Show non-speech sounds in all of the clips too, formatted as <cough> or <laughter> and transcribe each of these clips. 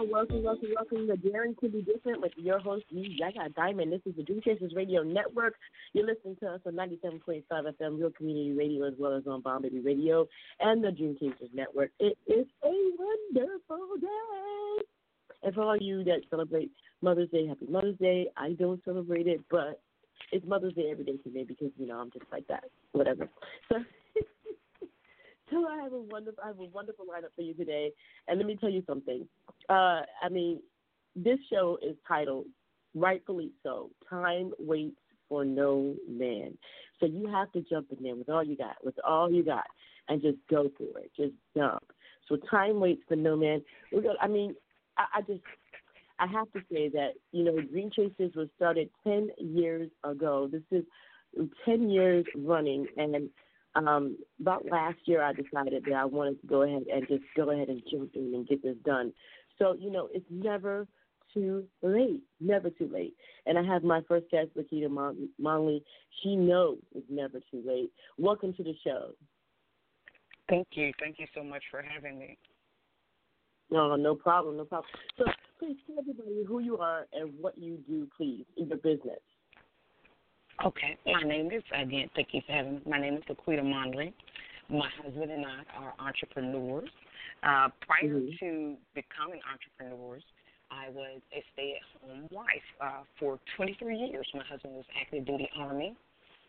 Uh, welcome, welcome, welcome to Daring to Be Different with your host, me, Yaya Diamond. This is the Dream Chasers Radio Network. You're listening to us on 97.5 FM, Real Community Radio, as well as on Bomb Baby Radio and the Dream Chasers Network. It is a wonderful day. And for all you that celebrate Mother's Day, happy Mother's Day. I don't celebrate it, but it's Mother's Day every day me because, you know, I'm just like that. Whatever. So <laughs> so <laughs> I have a wonderful I have a wonderful lineup for you today. And let me tell you something. Uh, I mean, this show is titled rightfully so. Time waits for no man. So you have to jump in there with all you got, with all you got, and just go for it. Just jump. So time waits for no man. We're I mean, I, I just I have to say that you know Dream Chasers was started ten years ago. This is ten years running, and um, about last year, I decided that I wanted to go ahead and just go ahead and jump in and get this done. So, you know, it's never too late, never too late. And I have my first guest, LaQuita Monley. She knows it's never too late. Welcome to the show. Thank you. Thank you so much for having me. No, no problem, no problem. So please tell everybody who you are and what you do, please, in your business. Okay, my name is again. Thank you for having me. My name is Laquita Monley. My husband and I are entrepreneurs. Uh, prior mm-hmm. to becoming entrepreneurs, I was a stay-at-home wife uh, for 23 years. My husband was active duty army.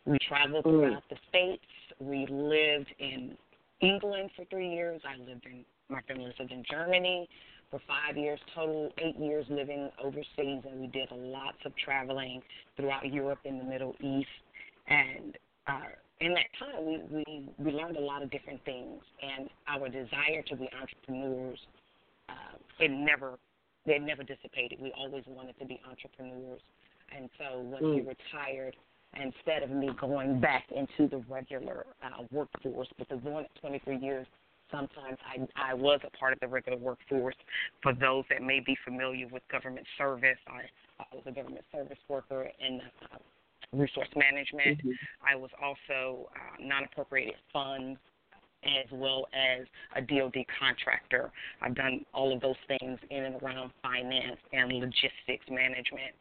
We traveled mm-hmm. throughout the states. We lived in England for three years. I lived in my family lived in Germany for five years total, eight years living overseas, and we did lots of traveling throughout Europe and the Middle East. And uh, in that time, we, we, we learned a lot of different things, and our desire to be entrepreneurs, uh, it never it never dissipated. We always wanted to be entrepreneurs, and so when mm. we retired, instead of me going back into the regular uh, workforce, because doing it 23 years sometimes I, I was a part of the regular workforce. For those that may be familiar with government service, I, I was a government service worker in uh, resource management. Mm-hmm. I was also uh, non-appropriated funds as well as a DoD contractor. I've done all of those things in and around finance and logistics management.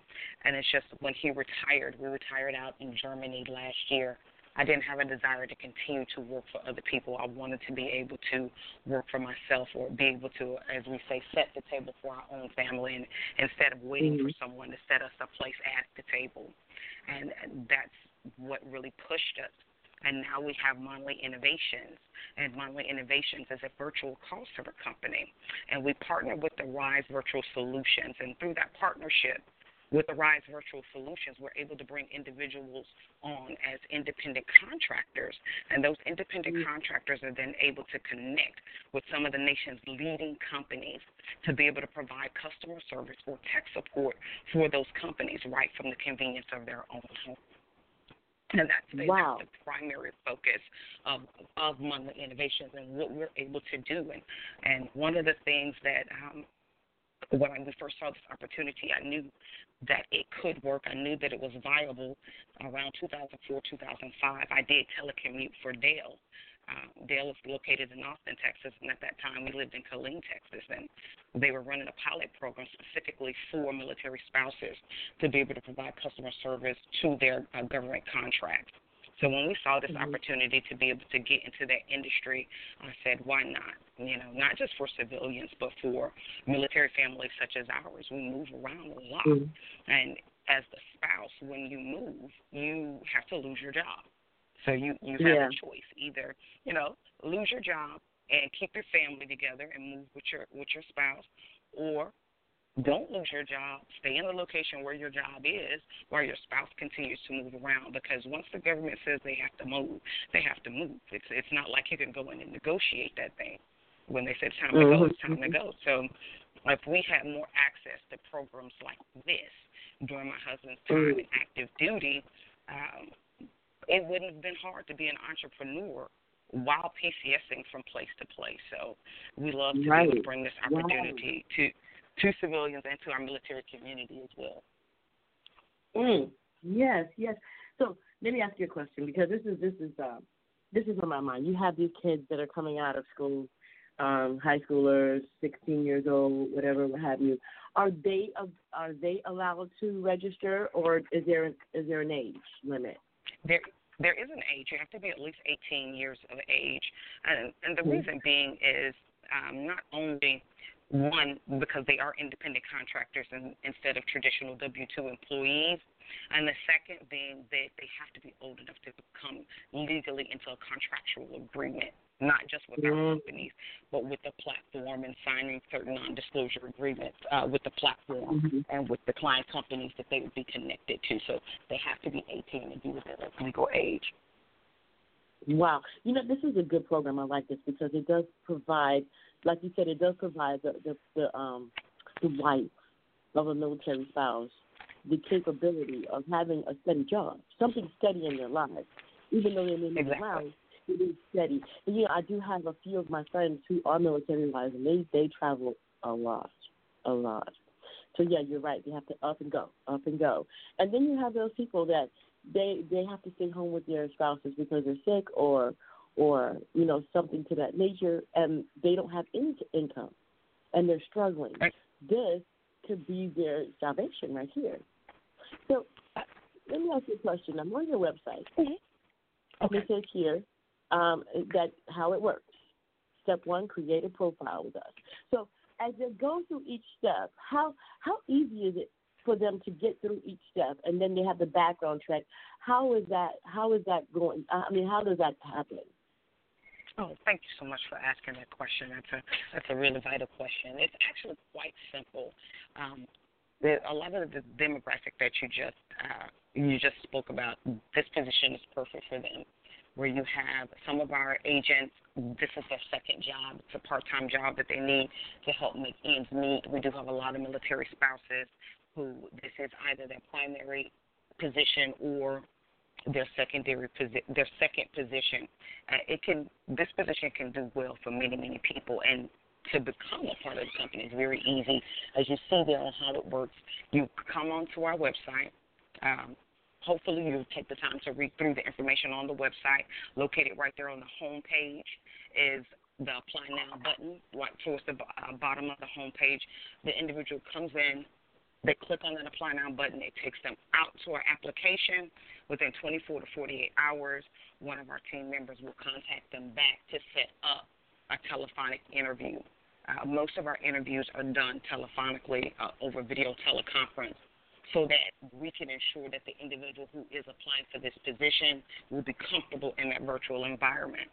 And it's just when he retired, we retired out in Germany last year. I didn't have a desire to continue to work for other people. I wanted to be able to work for myself or be able to, as we say, set the table for our own family and instead of waiting mm-hmm. for someone to set us a place at the table. And that's what really pushed us. And now we have Monley Innovations. And Monley Innovations is a virtual call center company. And we partner with the Arise Virtual Solutions. And through that partnership, with the Arise Virtual Solutions, we're able to bring individuals on as independent contractors, and those independent mm-hmm. contractors are then able to connect with some of the nation's leading companies to be able to provide customer service or tech support for those companies right from the convenience of their own home. And that's the, wow. that's the primary focus of of Monley Innovations and what we're able to do. And and one of the things that um, when we first saw this opportunity, I knew that it could work. I knew that it was viable around 2004, 2005. I did telecommute for Dell. Uh, Dell is located in Austin, Texas, and at that time we lived in Killeen, Texas, and they were running a pilot program specifically for military spouses to be able to provide customer service to their uh, government contracts. So when we saw this mm-hmm. opportunity to be able to get into that industry, I said, why not? You know, not just for civilians, but for military families such as ours. We move around a lot. Mm-hmm. And as the spouse, when you move, you have to lose your job. So you, you have yeah. a choice. Either, you know, lose your job and keep your family together and move with your with your spouse or don't lose your job. Stay in the location where your job is, while your spouse continues to move around. Because once the government says they have to move, they have to move. It's it's not like you can go in and negotiate that thing. When they say it's time mm-hmm. to go, it's time to go. So if we had more access to programs like this during my husband's time in active duty, um, it wouldn't have been hard to be an entrepreneur while PCSing from place to place. So we love to right. be able to bring this opportunity to to civilians and to our military community as well. Mm. Yes, yes. So let me ask you a question because this is this is uh, this is on my mind. You have these kids that are coming out of school, um, high schoolers, 16 years old, whatever, what have you. Are they are they allowed to register, or is there is there an age limit? There there is an age. You have to be at least 18 years of age, and and the mm-hmm. reason being is um, not only one because they are independent contractors instead of traditional W two employees, and the second being that they have to be old enough to become legally into a contractual agreement, not just with mm-hmm. our companies, but with the platform and signing certain non-disclosure agreements uh, with the platform mm-hmm. and with the client companies that they would be connected to. So they have to be 18 and be within their legal age. Wow. You know, this is a good program. I like this because it does provide, like you said, it does provide the the, the um the wife of a military spouse the capability of having a steady job, something steady in their lives, even though they may not exactly. around. It is steady. And, you know, I do have a few of my friends who are military wives, and they they travel a lot, a lot. So yeah, you're right. They have to up and go, up and go. And then you have those people that they they have to stay home with their spouses because they're sick or or you know something to that nature, and they don't have any income, and they're struggling. Right. This could be their salvation right here. So uh, let me ask you a question. I'm on your website. Mm-hmm. Okay. it says here um, that how it works. Step one: create a profile with us. So as they go through each step, how how easy is it for them to get through each step, and then they have the background check. How is that? How is that going? I mean, how does that happen? Oh, thank you so much for asking that question. That's a that's a really vital question. It's actually quite simple. Um, the, a lot of the demographic that you just uh, you just spoke about, this position is perfect for them. Where you have some of our agents, this is their second job. It's a part-time job that they need to help make ends meet. We do have a lot of military spouses who this is either their primary position or their secondary posi- their second position. Uh, it can this position can do well for many many people, and to become a part of the company is very easy. As you see there on how it works, you come onto our website. Um, hopefully, you take the time to read through the information on the website. Located right there on the home page is the Apply Now button, right towards the uh, bottom of the home page. The individual comes in, they click on that Apply Now button. It takes them out to our application. Within 24 to 48 hours, one of our team members will contact them back to set up a telephonic interview. Uh, most of our interviews are done telephonically uh, over video teleconference so that we can ensure that the individual who is applying for this position will be comfortable in that virtual environment.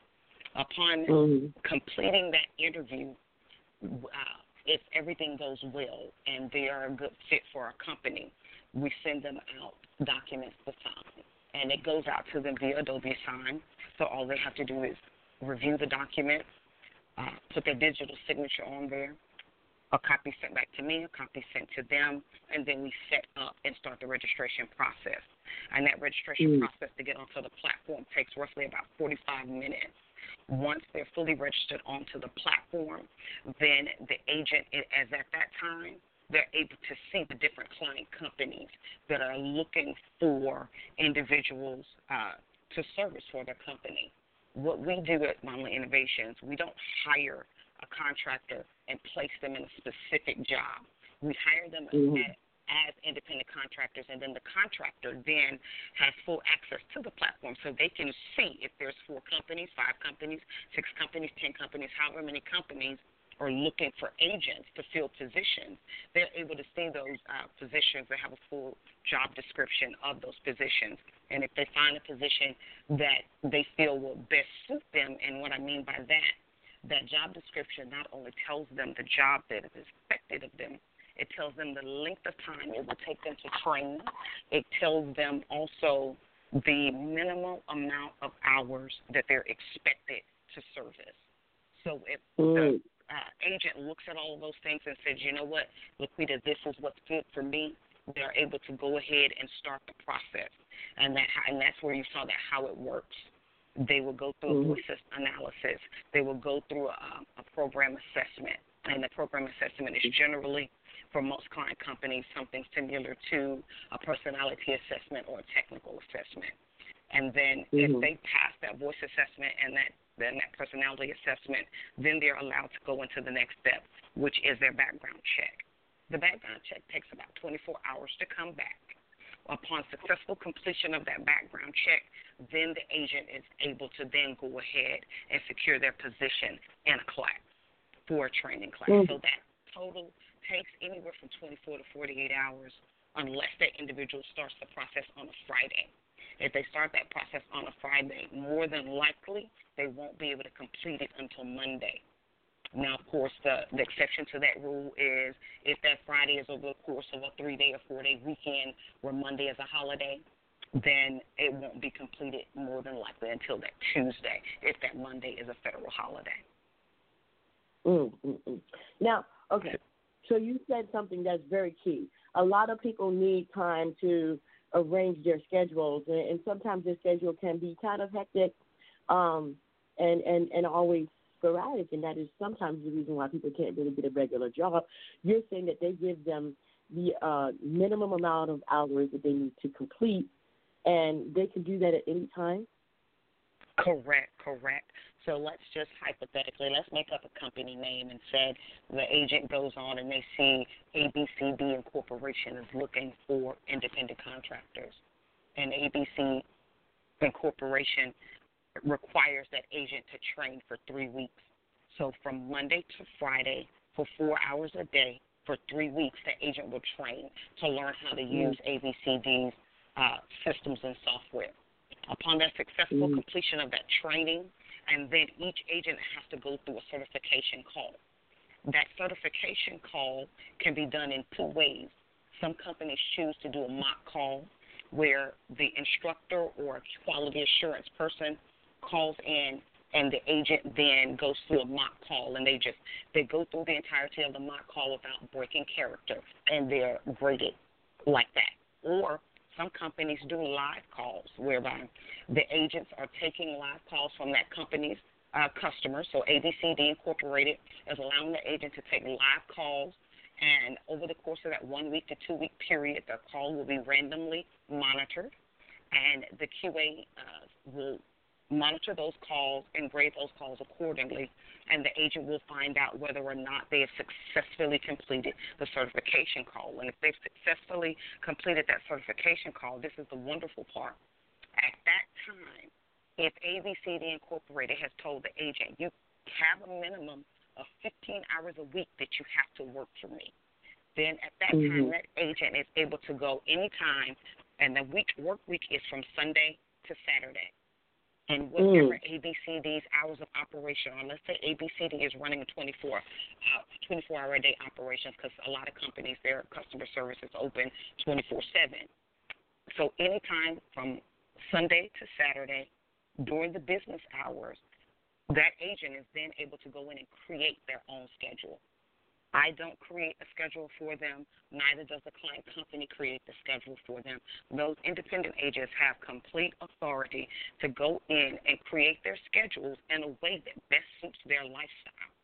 Upon mm-hmm. completing that interview, uh, if everything goes well and they are a good fit for our company, we send them out documents to sign. And it goes out to them via Adobe Sign. So all they have to do is review the document, uh, put their digital signature on there. A copy sent back to me, a copy sent to them, and then we set up and start the registration process. And that registration mm. process to get onto the platform takes roughly about 45 minutes. Once they're fully registered onto the platform, then the agent, as at that time, they're able to see the different client companies that are looking for individuals uh, to service for their company what we do at Monley Innovations, we don't hire a contractor and place them in a specific job. We hire them mm-hmm. at, as independent contractors, and then the contractor then has full access to the platform so they can see if there's four companies, five companies, six companies, ten companies, however many companies are looking for agents to fill positions. They're able to see those uh, positions. They have a full job description of those positions. And if they find a position that they feel will best suit them, and what I mean by that, that job description not only tells them the job that is expected of them, it tells them the length of time it will take them to train. It tells them also the minimum amount of hours that they're expected to service. So if mm. the uh, agent looks at all of those things and says, you know what, Laquita, this is what's good for me, they're able to go ahead and start the process. And that and that's where you saw that how it works. They will go through mm-hmm. a voice analysis. They will go through a, a program assessment. And the program assessment is generally, for most client companies, something similar to a personality assessment or a technical assessment. And then mm-hmm. if they pass that voice assessment and that then that personality assessment, then they're allowed to go into the next step, which is their background check. The background check takes about 24 hours to come back. Upon successful completion of that background check, then the agent is able to then go ahead and secure their position in a class for a training class. Mm-hmm. So that total takes anywhere from 24 to 48 hours unless that individual starts the process on a Friday. If they start that process on a Friday, more than likely they won't be able to complete it until Monday. Now, of course, the, the exception to that rule is if that Friday is over the course of a three day or four day weekend where Monday is a holiday, then it won't be completed more than likely until that Tuesday if that Monday is a federal holiday. Mm, mm, mm. Now, okay, so you said something that's very key. A lot of people need time to arrange their schedules, and, and sometimes their schedule can be kind of hectic, um, and and and always sporadic, and that is sometimes the reason why people can't really get a regular job. You're saying that they give them the uh, minimum amount of hours that they need to complete, and they can do that at any time. Correct, correct. So let's just hypothetically, let's make up a company name and said the agent goes on and they see ABCD Incorporation is looking for independent contractors. And ABC Incorporation requires that agent to train for three weeks. So from Monday to Friday for four hours a day for three weeks, the agent will train to learn how to use ABCD's uh, systems and software. Upon that successful mm. completion of that training, and then each agent has to go through a certification call. That certification call can be done in two ways. Some companies choose to do a mock call where the instructor or quality assurance person calls in and the agent then goes through a mock call and they just they go through the entirety of the mock call without breaking character and they're graded like that. Or some companies do live calls whereby the agents are taking live calls from that company's uh, customers. So ABCD Incorporated is allowing the agent to take live calls, and over the course of that one week to two week period, the call will be randomly monitored, and the QA uh, will monitor those calls and grade those calls accordingly, and the agent will find out whether or not they have successfully completed the certification call. And if they've successfully completed that certification call, this is the wonderful part. At that time, if ABCD Incorporated has told the agent, you have a minimum of 15 hours a week that you have to work for me, then at that mm-hmm. time, that agent is able to go anytime, and the week work week is from Sunday to Saturday and whatever mm. ABCD's hours of operation are. Let's say ABCD is running a 24 uh, 24 hour a day operation because a lot of companies their customer service is open 24 7. So anytime from Sunday to Saturday during the business hours, that agent is then able to go in and create their own schedule. I don't create a schedule for them, neither does the client company create the schedule for them. Those independent agents have complete authority to go in and create their schedules in a way that best suits their lifestyle.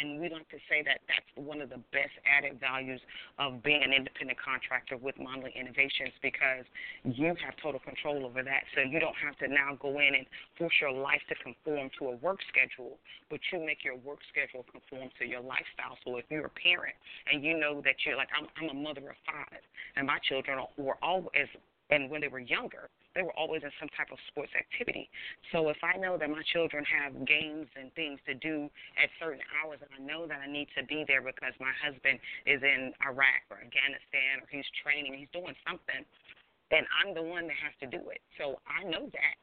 And we like to say that that's one of the best added values of being an independent contractor with Monley Innovations because you have total control over that. So you don't have to now go in and force your life to conform to a work schedule, but you make your work schedule conform to your lifestyle. So if you're a parent and you know that you're like, I'm, I'm a mother of five, and my children are, were always, and when they were younger, they were always in some type of sports activity. So if I know that my children have games and things to do at certain hours, and I know that I need to be there because my husband is in Iraq or Afghanistan or he's training, he's doing something, then I'm the one that has to do it. So I know that.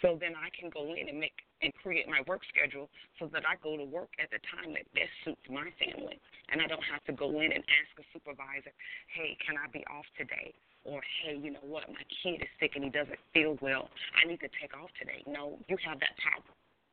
So then I can go in and make and create my work schedule so that I go to work at the time that best suits my family. And I don't have to go in and ask a supervisor, hey, can I be off today? Or hey, you know what, my kid is sick and he doesn't feel well. I need to take off today. No, you have that power.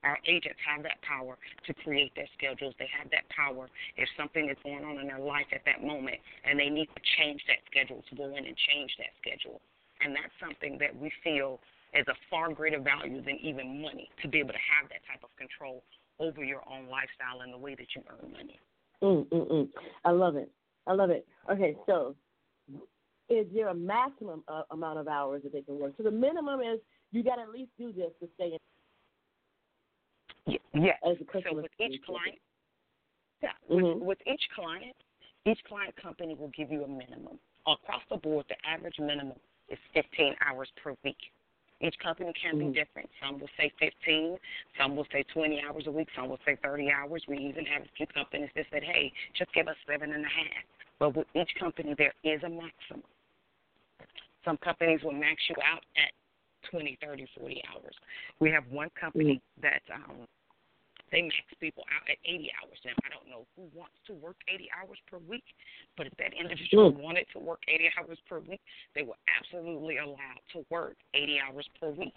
Our agents have that power to create their schedules. They have that power if something is going on in their life at that moment and they need to change that schedule to go in and change that schedule. And that's something that we feel is a far greater value than even money to be able to have that type of control over your own lifestyle and the way that you earn money. Mm, mm, mm. I love it. I love it. Okay, so is there a maximum uh, amount of hours that they can work? So the minimum is you got to at least do this to stay in. Yes. As a so with each client, yeah, mm-hmm. with, with each client, each client company will give you a minimum. Across the board, the average minimum is 15 hours per week. Each company can mm-hmm. be different. Some will say 15, some will say 20 hours a week, some will say 30 hours. We even have a few companies that said, hey, just give us seven and a half. But with each company, there is a maximum. Some companies will max you out at 20, 30, 40 hours. We have one company mm-hmm. that um, they max people out at 80 hours. Now, I don't know who wants to work 80 hours per week, but if that individual mm. wanted to work 80 hours per week, they were absolutely allowed to work 80 hours per week.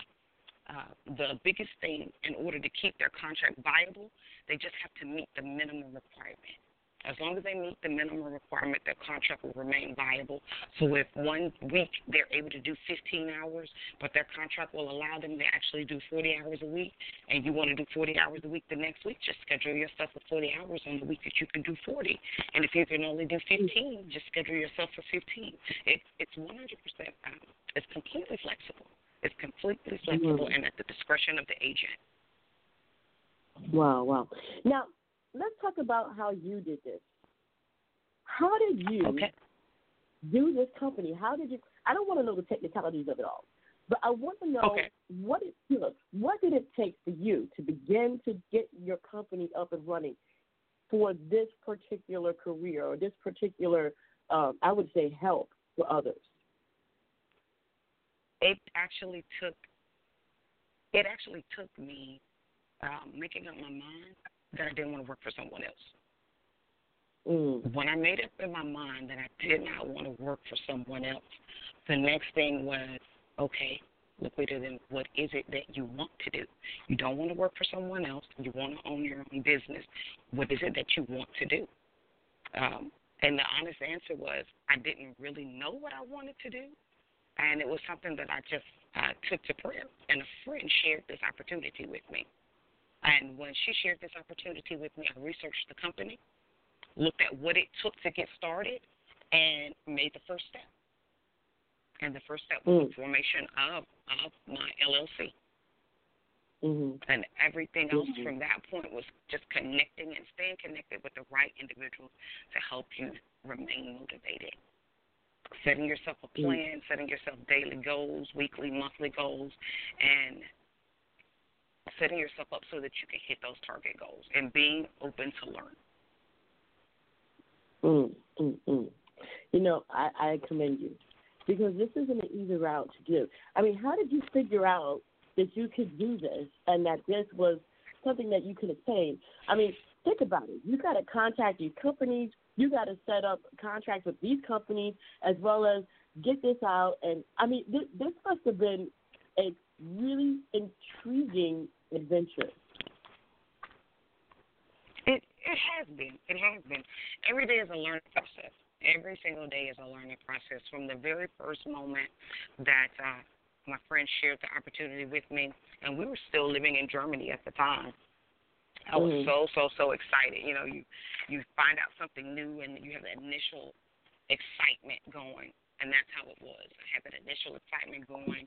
Uh, the biggest thing in order to keep their contract viable, they just have to meet the minimum requirement. As long as they meet the minimum requirement, their contract will remain viable. So if one week they're able to do 15 hours, but their contract will allow them to actually do 40 hours a week, and you want to do 40 hours a week the next week, just schedule yourself for 40 hours on the week that you can do 40. And if you can only do 15, just schedule yourself for 15. It, it's 100%, um, it's completely flexible. It's completely flexible mm-hmm. and at the discretion of the agent. Wow, wow. Now, let's talk about how you did this. How did you okay. do this company? How did you? I don't want to know the technicalities of it all, but I want to know okay. what it you know, what did it take for you to begin to get your company up and running for this particular career or this particular, um, I would say, help for others. It actually took. It actually took me um, making up my mind that I didn't want to work for someone else. Mm. When I made up in my mind that I did not want to work for someone else, the next thing was, okay, Laquita, then what is it that you want to do? You don't want to work for someone else. You want to own your own business. What is it that you want to do? Um, and the honest answer was I didn't really know what I wanted to do. And it was something that I just uh, took to prayer. And a friend shared this opportunity with me. And when she shared this opportunity with me, I researched the company, looked at what it took to get started, and made the first step. And the first step was mm. the formation of, of my LLC. Mm-hmm. And everything else mm-hmm. from that point was just connecting and staying connected with the right individuals to help you remain motivated. Setting yourself a mm. plan, mm setting yourself daily goals, weekly, monthly goals, and setting yourself up so that you can hit those target goals and being open to learn. Mm, mm, mm. You know, I, I commend you because this isn't an easy route to do. I mean, how did you figure out that you could do this and that this was something that you could attain? I mean, think about it. You got to contact these companies. You got to set up contracts with these companies as well as get this out. And I mean, this, this must have been a really intriguing adventure? It it has been. It has been. Every day is a learning process. Every single day is a learning process. From the very first moment that uh, my friend shared the opportunity with me, and we were still living in Germany at the time. I was mm-hmm. so so so excited. You know, you you find out something new, and you have that initial excitement going, and that's how it was. I had that initial excitement going.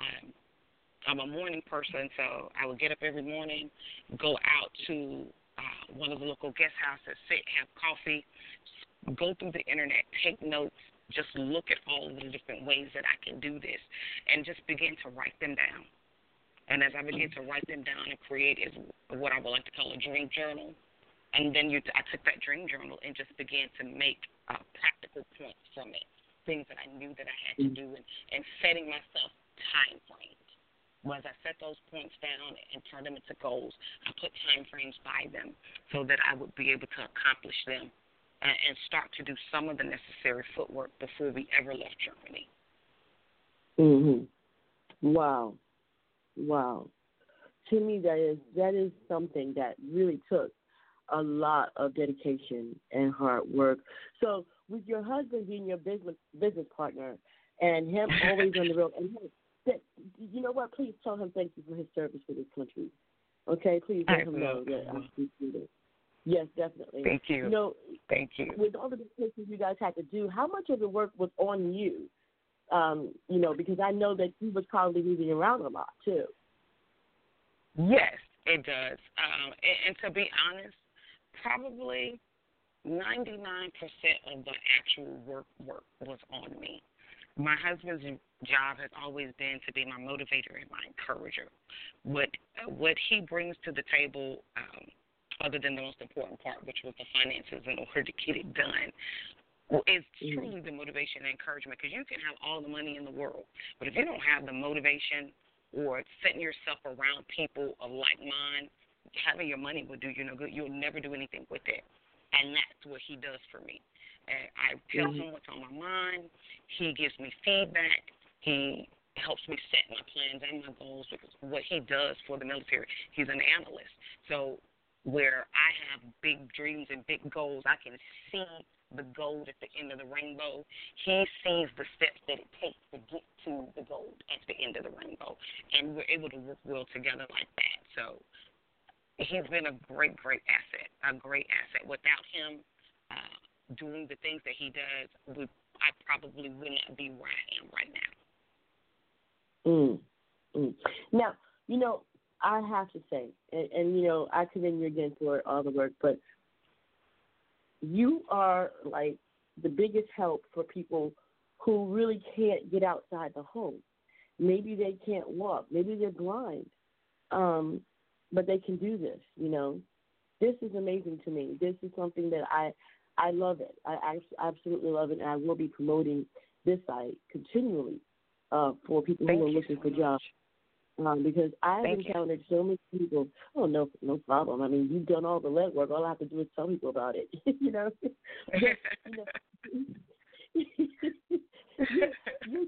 Um, I'm a morning person, so I would get up every morning, go out to uh, one of the local guest houses, sit, have coffee, go through the internet, take notes, just look at all the different ways that I can do this, and just begin to write them down. And as I begin to write them down and create is what I would like to call a dream journal. And then you, I took that dream journal and just began to make uh, practical points from it, things that I knew that I had to do, and, and setting myself time frames was I set those points down and turn them into goals. I put time frames by them so that I would be able to accomplish them and, and start to do some of the necessary footwork before we ever left Germany. Mhm. Wow. Wow. to me that is that is something that really took a lot of dedication and hard work. So with your husband being your business business partner and him always on the <laughs> road and that you know what, please tell him thank you for his service for this country. Okay, please let him know that I appreciate it. Yes, definitely. Thank you. You know, thank you. With all the decisions you guys had to do, how much of the work was on you? Um, you know, because I know that he was probably moving around a lot too. Yes, it does. Um, and, and to be honest, probably 99% of the actual work work was on me. My husband's job has always been to be my motivator and my encourager. What what he brings to the table, um, other than the most important part, which was the finances in order to get it done, is mm-hmm. truly the motivation and encouragement. Because you can have all the money in the world, but if you don't have the motivation or setting yourself around people of like mind, having your money will do you no good. You'll never do anything with it. And that's what he does for me. I tell mm-hmm. him what's on my mind. He gives me feedback. He helps me set my plans and my goals because what he does for the military, he's an analyst. So where I have big dreams and big goals, I can see the gold at the end of the rainbow. He sees the steps that it takes to get to the gold at the end of the rainbow. And we're able to work well together like that. So he's been a great, great asset, a great asset. Without him doing the things that he does, I probably would not be where I am right now. Mm. Mm. Now, you know, I have to say, and, and you know, I commend you again for all the work, but you are like the biggest help for people who really can't get outside the home. Maybe they can't walk, maybe they're blind, um, but they can do this. You know, this is amazing to me. This is something that I I love it. I, I absolutely love it, and I will be promoting this site continually uh, for people Thank who are looking so for jobs um, because I've Thank encountered you. so many people. Oh no, no problem. I mean, you've done all the legwork. All I have to do is tell people about it. <laughs> you know, <laughs> you know, <laughs> you know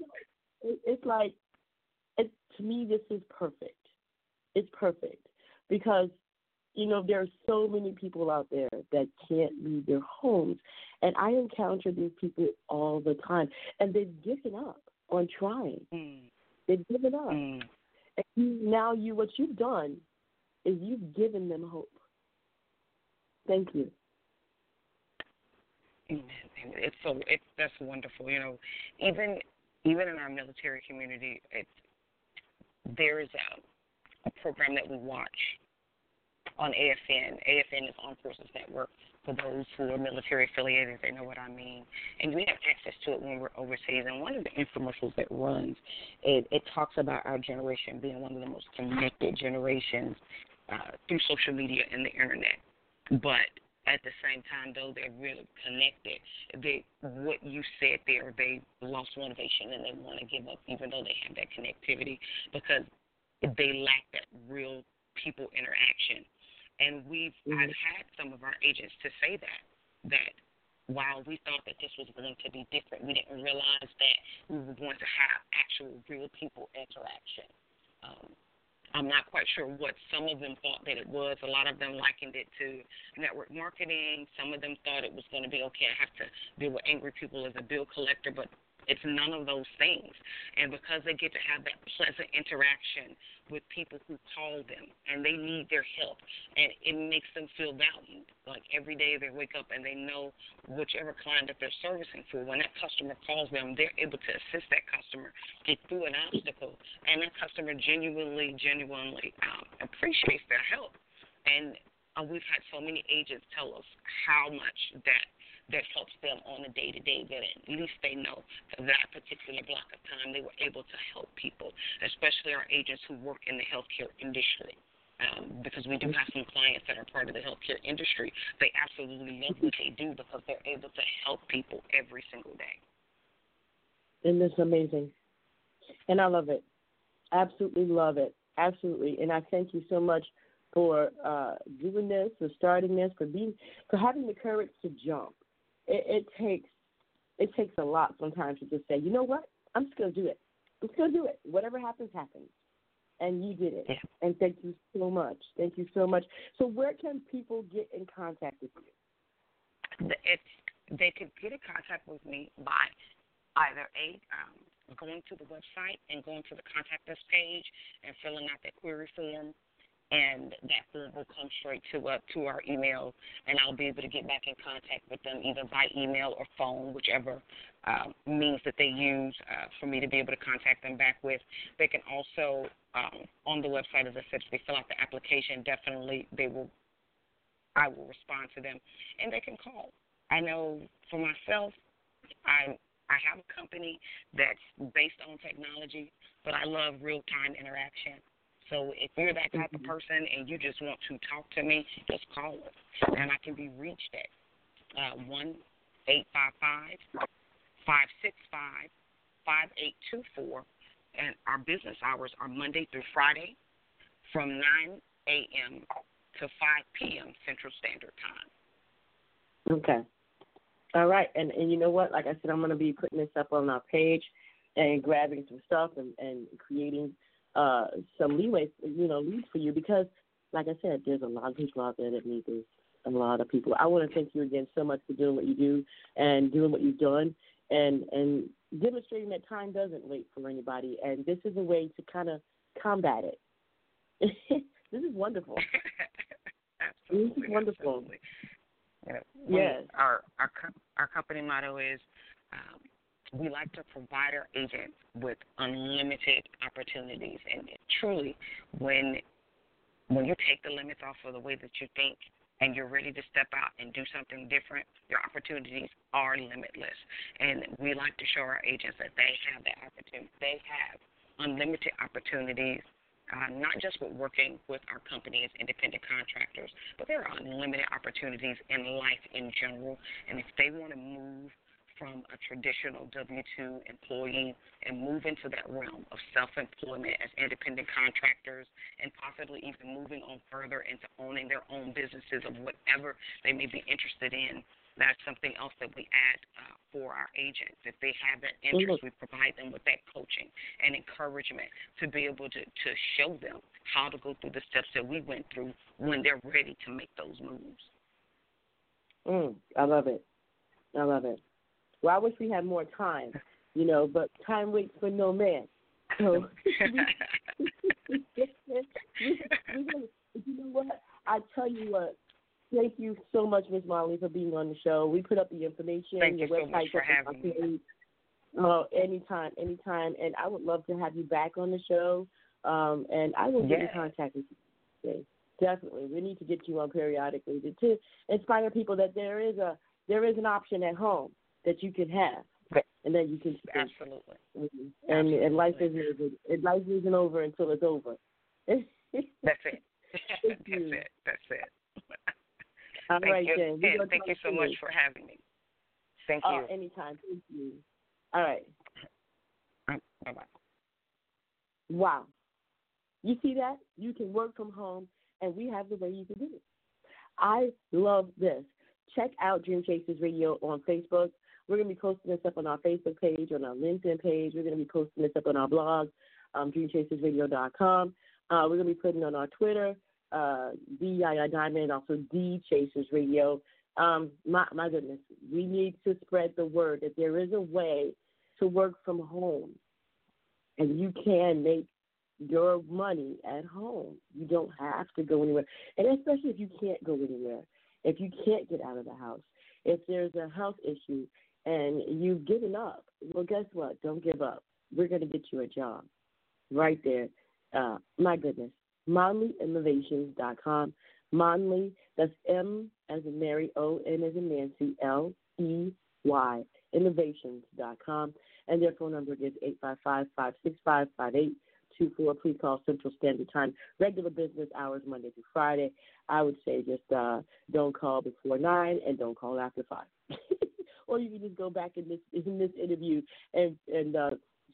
it's like it, to me. This is perfect. It's perfect because you know there are so many people out there that can't leave their homes, and I encounter these people all the time, and they've given up on trying. Mm. They've given up. Mm now you what you've done is you've given them hope. Thank you. Amen. It's so it's that's wonderful. You know, even even in our military community, it's there is a, a program that we watch on AFN. AFN is Armed Forces Network, for those who are military affiliated, they know what I mean. And we have access to it when we're overseas. And one of the infomercials that runs, it, it talks about our generation being one of the most connected generations uh, through social media and the internet. But at the same time, though they're really connected, they what you said there, they lost motivation and they want to give up, even though they have that connectivity, because they lack that real people interaction and we've mm-hmm. I've had some of our agents to say that that while we thought that this was going to be different, we didn't realize that we were going to have actual real people interaction. Um, I'm not quite sure what some of them thought that it was. A lot of them likened it to network marketing. Some of them thought it was going to be okay. I have to deal with angry people as a bill collector, but it's none of those things. And because they get to have that pleasant interaction with people who call them and they need their help, and it makes them feel valued. Like every day they wake up and they know whichever client that they're servicing for, when that customer calls them, they're able to assist that customer get through an obstacle. And that customer genuinely, genuinely um, appreciates their help. And uh, we've had so many agents tell us how much that that helps them on a day to day that at least they know for that particular block of time they were able to help people, especially our agents who work in the healthcare industry. Um, because we do have some clients that are part of the healthcare industry. They absolutely love what they do because they're able to help people every single day. And it's amazing. And I love it. Absolutely love it. Absolutely. And I thank you so much for uh, doing this, for starting this, for being, for having the courage to jump it, it takes it takes a lot sometimes to just say, you know what, I'm just gonna do it. I'm just gonna do it. Whatever happens, happens. and you did it. Yeah. And thank you so much. Thank you so much. So, where can people get in contact with you? It's, they could get in contact with me by either a um, going to the website and going to the contact us page and filling out that query form and that form will come straight to uh, to our email, and I'll be able to get back in contact with them either by email or phone, whichever uh, means that they use uh, for me to be able to contact them back with. They can also um, on the website, as I said, if they fill out the application, definitely they will. I will respond to them, and they can call. I know for myself, I I have a company that's based on technology, but I love real time interaction. So if you're that type of person and you just want to talk to me, just call us. And I can be reached at uh, 1 855 565 5824. And our business hours are Monday through Friday from 9 a.m. to 5 p.m. Central Standard Time. Okay. All right. And and you know what? Like I said, I'm going to be putting this up on our page and grabbing some stuff and, and creating – uh, some leeway, you know, leads for you because, like I said, there's a lot of people out there that need this. A lot of people. I want to thank you again so much for doing what you do and doing what you've done and and demonstrating that time doesn't wait for anybody. And this is a way to kind of combat it. <laughs> this is wonderful. <laughs> absolutely, this is wonderful. Absolutely. You know, yes. Our our our company motto is um, we like to provide our agents with unlimited opportunities. And truly, when when you take the limits off of the way that you think and you're ready to step out and do something different, your opportunities are limitless. And we like to show our agents that they have that opportunity. They have unlimited opportunities, uh, not just with working with our company as independent contractors, but there are unlimited opportunities in life in general. And if they want to move from a traditional W 2 employee and move into that realm of self employment as independent contractors and possibly even moving on further into owning their own businesses of whatever they may be interested in. That's something else that we add uh, for our agents. If they have that interest, mm-hmm. we provide them with that coaching and encouragement to be able to, to show them how to go through the steps that we went through when they're ready to make those moves. Mm, I love it. I love it. Well, I wish we had more time, you know, but time waits for no man. So, <laughs> you know what? I tell you what. Thank you so much, Miss Molly, for being on the show. We put up the information. Thank your you website, so much for having me. Oh, anytime, anytime. And I would love to have you back on the show. Um, and I will get in contact with you. Definitely, we need to get you on periodically to, to inspire people that there is a there is an option at home that you can have, and that you can absolutely. Mm-hmm. And absolutely. and life isn't and life isn't over until it's over. <laughs> That's it. <laughs> That's it. That's it. All thank right, you. Jen. Jen thank you so much for having me. Thank you. Uh, anytime. Thank you. All right. Bye bye. Wow. You see that? You can work from home, and we have the way you can do it. I love this. Check out Dream Chasers Radio on Facebook. We're going to be posting this up on our Facebook page, on our LinkedIn page. We're going to be posting this up on our blog, um, dreamchasersradio.com. Uh, we're going to be putting on our Twitter, uh, DII Diamond, also D Chasers Radio. Um, my, my goodness, we need to spread the word that there is a way to work from home, and you can make your money at home. You don't have to go anywhere, and especially if you can't go anywhere, if you can't get out of the house, if there's a health issue, and you've given up, well, guess what? Don't give up. We're going to get you a job right there. Uh, my goodness. MonleyInnovations.com. Monley, that's M as in Mary, O N as in Nancy, L E Y, innovations.com. And their phone number is 855 565 5824. Please call Central Standard Time. Regular business hours, Monday through Friday. I would say just uh, don't call before 9 and don't call after 5. <laughs> or you can just go back in this in this interview and and uh,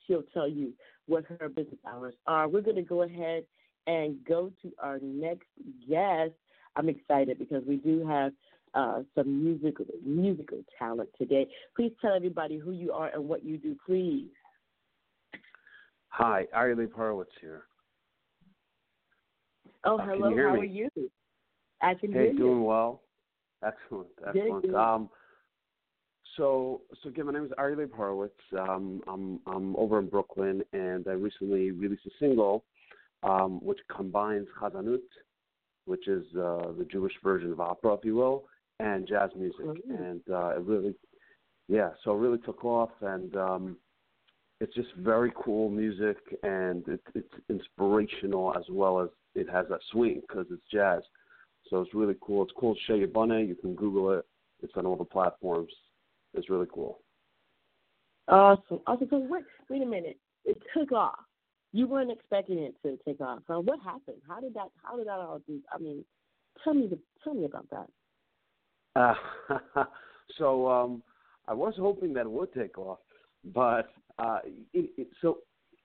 she'll tell you what her business hours are. We're going to go ahead and go to our next guest. I'm excited because we do have uh, some musical musical talent today. Please tell everybody who you are and what you do, please. Hi, Ari Hurwitz here. Oh, hello. How me? are you? I can hey, hear you. doing well. Excellent, excellent. Um, so, so again, my name is Aryeh Leib Hurwitz. Um, I'm I'm over in Brooklyn, and I recently released a single, um, which combines chazanut, which is uh, the Jewish version of opera, if you will, and jazz music, mm-hmm. and uh, it really, yeah, so it really took off, and um, it's just very cool music, and it, it's inspirational as well as it has that swing because it's jazz. So it's really cool. It's called Sheyibone. You can Google it. It's on all the platforms. It's really cool. Awesome. Awesome. So wait, wait a minute. It took off. You weren't expecting it to take off. So what happened? How did that? How did that all do? I mean, tell me the, tell me about that. Uh, <laughs> so um, I was hoping that it would take off, but uh, it, it, so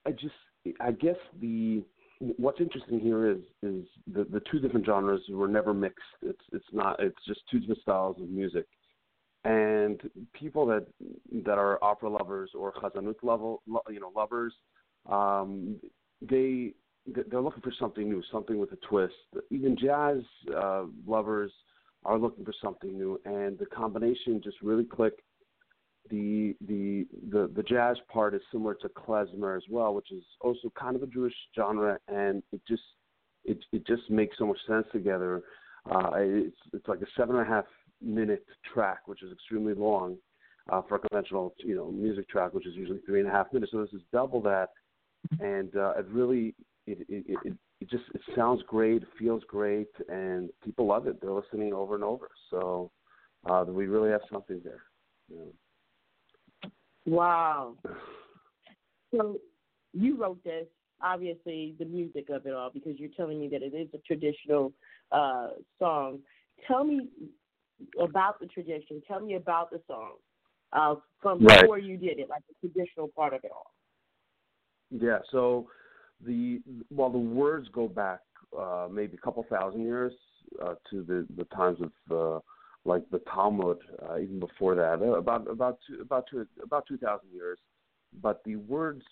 I just I guess the what's interesting here is is the the two different genres were never mixed. It's it's not it's just two different styles of music, and people that that are opera lovers or chazanut level you know lovers, um, they they're looking for something new, something with a twist. Even jazz uh, lovers are looking for something new, and the combination just really clicked the the the the jazz part is similar to klezmer as well, which is also kind of a Jewish genre, and it just it it just makes so much sense together. Uh, it's it's like a seven and a half minute track, which is extremely long uh, for a conventional you know music track, which is usually three and a half minutes. So this is double that, and uh, it really it it, it it just it sounds great, it feels great, and people love it. They're listening over and over. So uh, we really have something there. Know. Wow. So you wrote this, obviously, the music of it all, because you're telling me that it is a traditional uh, song. Tell me about the tradition. Tell me about the song uh, from right. before you did it, like the traditional part of it all. Yeah. So the while the words go back uh, maybe a couple thousand years uh, to the the times of uh, like the Talmud, uh, even before that, uh, about about two, about two, about two thousand years. But the words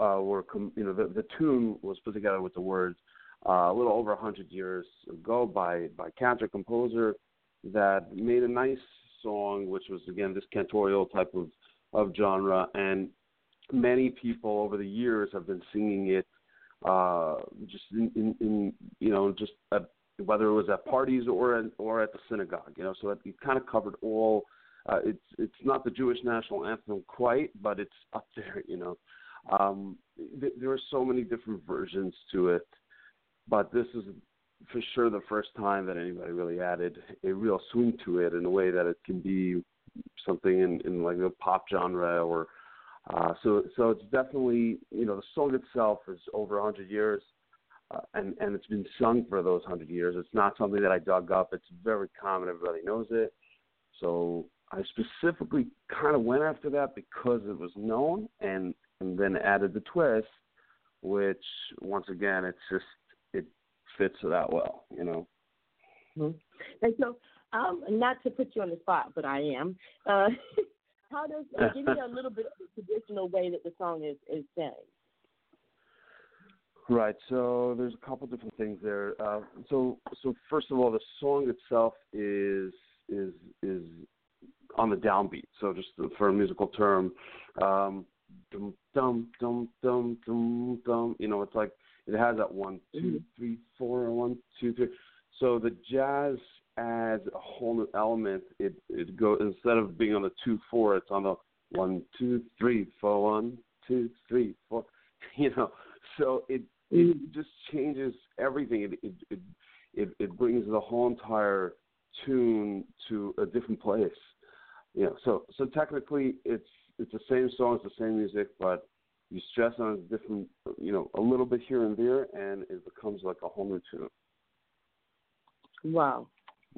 uh, were, com- you know, the, the tune was put together with the words uh, a little over a hundred years ago by by cantor composer that made a nice song, which was again this cantorial type of of genre, and many people over the years have been singing it uh, just in, in, in you know just whether it was at parties or at, or at the synagogue. You know, so it, it kind of covered all. Uh, it's it's not the Jewish national anthem quite, but it's up there. You know, um, th- there are so many different versions to it, but this is for sure the first time that anybody really added a real swing to it in a way that it can be something in, in like a pop genre or uh, so so it's definitely you know the song itself is over a hundred years uh, and and it's been sung for those hundred years. It's not something that I dug up. It's very common. Everybody knows it. So I specifically kind of went after that because it was known, and and then added the twist, which once again, it's just fits that well, you know. Mm-hmm. And so, um, not to put you on the spot, but I am. Uh, <laughs> how does uh, give me a <laughs> little bit of the traditional way that the song is is sang? Right. So there's a couple different things there. Uh, so so first of all, the song itself is is is on the downbeat. So just for a musical term, um, dum dum dum dum dum dum. You know, it's like it has that one two mm-hmm. three four one two three. So the jazz adds a whole new element. It it goes instead of being on the two four, it's on the one two three four one two three four. <laughs> You know, so it it just changes everything. It it it it, it brings the whole entire tune to a different place. You know, so so technically it's it's the same song, it's the same music, but you stress on a different, you know, a little bit here and there, and it becomes like a whole new tune. Wow.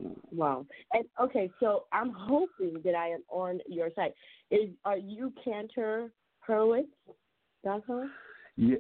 Mm. Wow. And okay, so I'm hoping that I am on your site. Is are you Cantor Hurwitz? Yeah,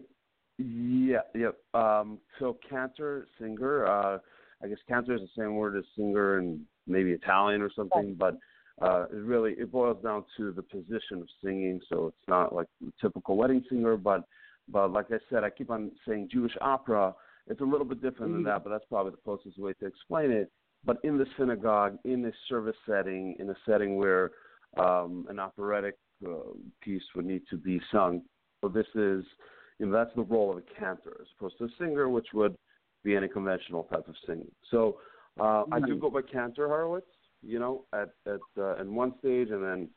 yeah, yep. Um, so cantor, singer. Uh, I guess cantor is the same word as singer and maybe Italian or something, but uh, it really it boils down to the position of singing. So it's not like the typical wedding singer, but but like I said, I keep on saying Jewish opera it's a little bit different mm-hmm. than that, but that's probably the closest way to explain it. But in the synagogue, in a service setting, in a setting where um, an operatic uh, piece would need to be sung, so this is, you know, that's the role of a cantor as opposed to a singer, which would be any conventional type of singing. So uh, mm-hmm. I do mm-hmm. go by cantor Hurwitz, you know, at at uh, in one stage, and then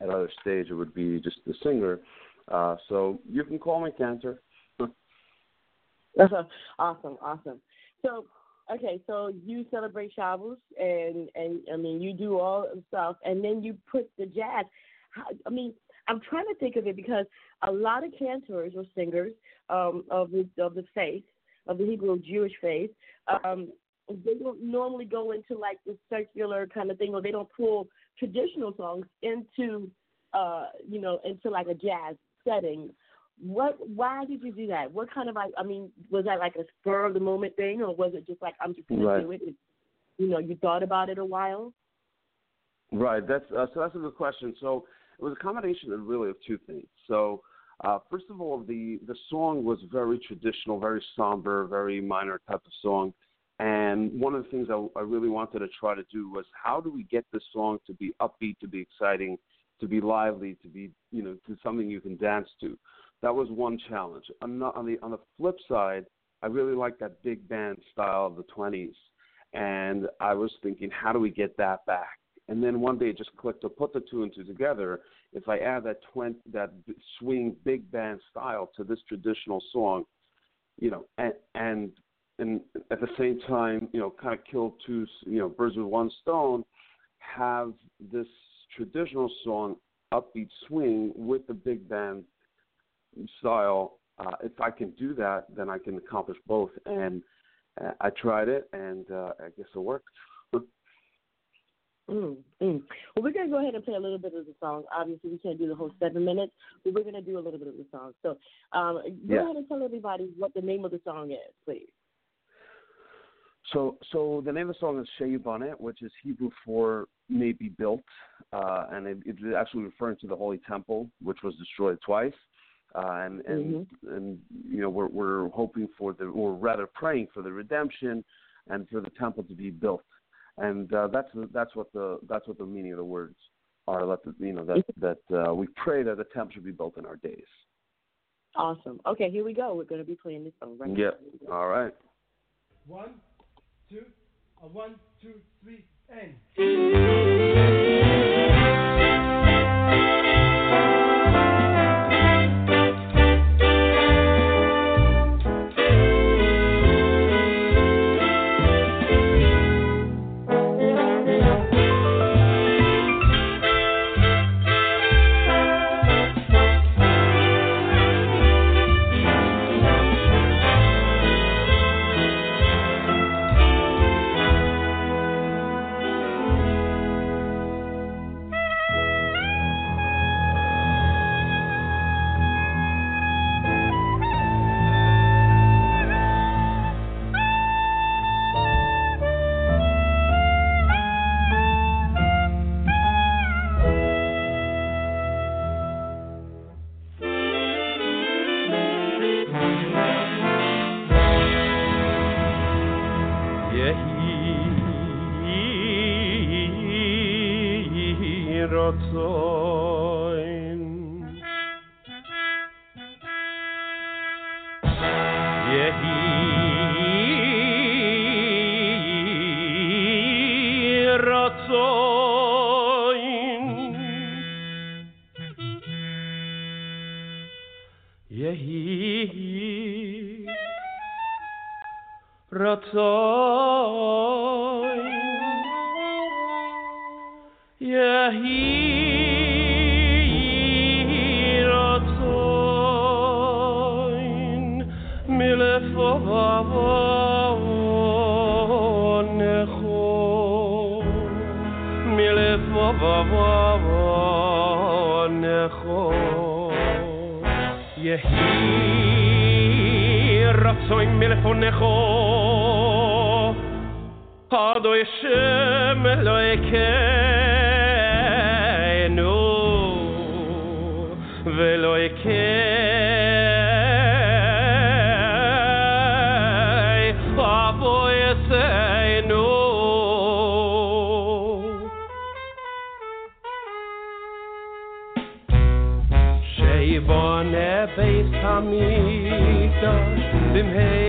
at other stage it would be just the singer. Uh, so you can call me cantor. <laughs> awesome, awesome. So okay, so you celebrate Shabbos, and and I mean you do all the stuff, and then you put the jazz. How, I mean, I'm trying to think of it because a lot of cantors or singers um, of the of the faith of the Hebrew Jewish faith, um, they don't normally go into like the secular kind of thing, or they don't pull traditional songs into, uh, you know, into like a jazz setting. What? Why did you do that? What kind of like? I mean, was that like a spur of the moment thing, or was it just like I'm just gonna right. do it? You know, you thought about it a while. Right. That's uh, so. That's a good question. So it was a combination of really of two things. So uh, first of all, the the song was very traditional, very somber, very minor type of song. And one of the things I, I really wanted to try to do was how do we get this song to be upbeat, to be exciting, to be lively, to be you know to something you can dance to. That was one challenge. On the on the, on the flip side, I really like that big band style of the 20s, and I was thinking, how do we get that back? And then one day it just clicked to put the two and two together. If I add that twin, that swing big band style to this traditional song, you know, and and and at the same time, you know, kind of kill two, you know, birds with one stone, have this traditional song upbeat swing with the big band style. Uh, if I can do that, then I can accomplish both. And uh, I tried it, and uh, I guess it worked. <laughs> Mm, mm. Well, we're going to go ahead and play a little bit of the song. Obviously, we can't do the whole seven minutes, but we're going to do a little bit of the song. So um, go yeah. ahead and tell everybody what the name of the song is, please. So, so the name of the song is Sheyibone, which is Hebrew for "may be built," uh, and it, it's actually referring to the Holy Temple, which was destroyed twice. Uh, and and mm-hmm. and you know we're we're hoping for the, or rather praying for the redemption, and for the temple to be built and uh, that's that's what the that's what the meaning of the words are. Let the, you know that that uh, we pray that the temple should be built in our days. Awesome. Okay, here we go. We're going to be playing this song right Yeah. All right. One, two, a one, two, three, and. ולא יקי רבו יסיינו שיבונה בית המקדש במהי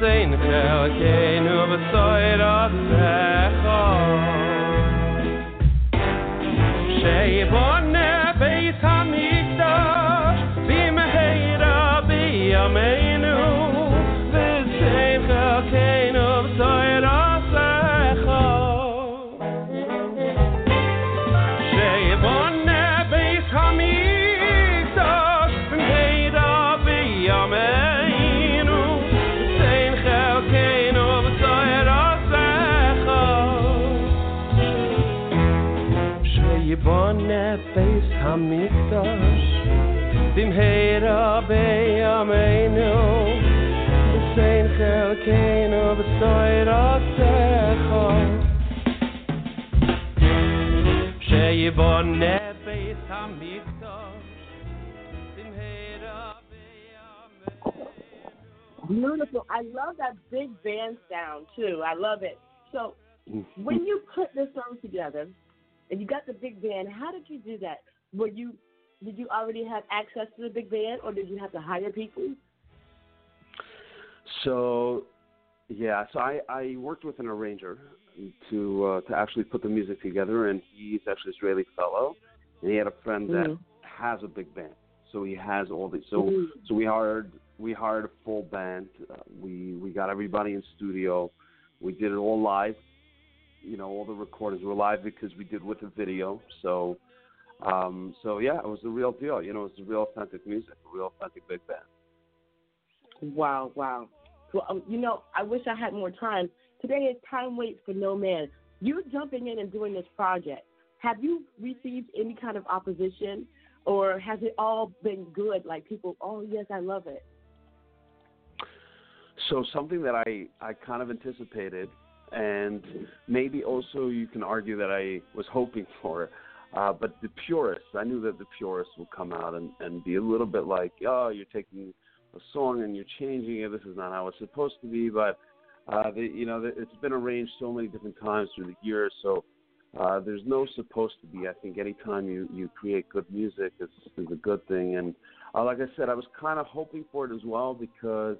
seen, ik wil geen overzijde said? Beautiful. I love that big band sound too. I love it. So, when you put this song together, and you got the big band, how did you do that? Were you did you already have access to the big band, or did you have to hire people? So yeah, so I, I worked with an arranger to uh, to actually put the music together, and he's actually an Israeli fellow, and he had a friend that Mhm. has a big band, so he has all these. So Mhm. so we hired we hired a full band. Uh, we we got everybody in studio. We did it all live. You know, all the recordings were live because we did with a video. So. Um, so yeah, it was the real deal. You know, it was real authentic music, real authentic big band. Wow, wow. Well, um, you know, I wish I had more time. Today is time waits for no man. You jumping in and doing this project. Have you received any kind of opposition, or has it all been good? Like people, oh yes, I love it. So something that I I kind of anticipated, and maybe also you can argue that I was hoping for, uh, but the purists, I knew that the purists would come out and and be a little bit like, oh, you're taking a song and you're changing it. This is not how it's supposed to be. But uh, the, you know, the, it's been arranged so many different times through the years, so. Uh, there's no supposed to be. I think anytime you you create good music, it's is a good thing. And uh, like I said, I was kind of hoping for it as well because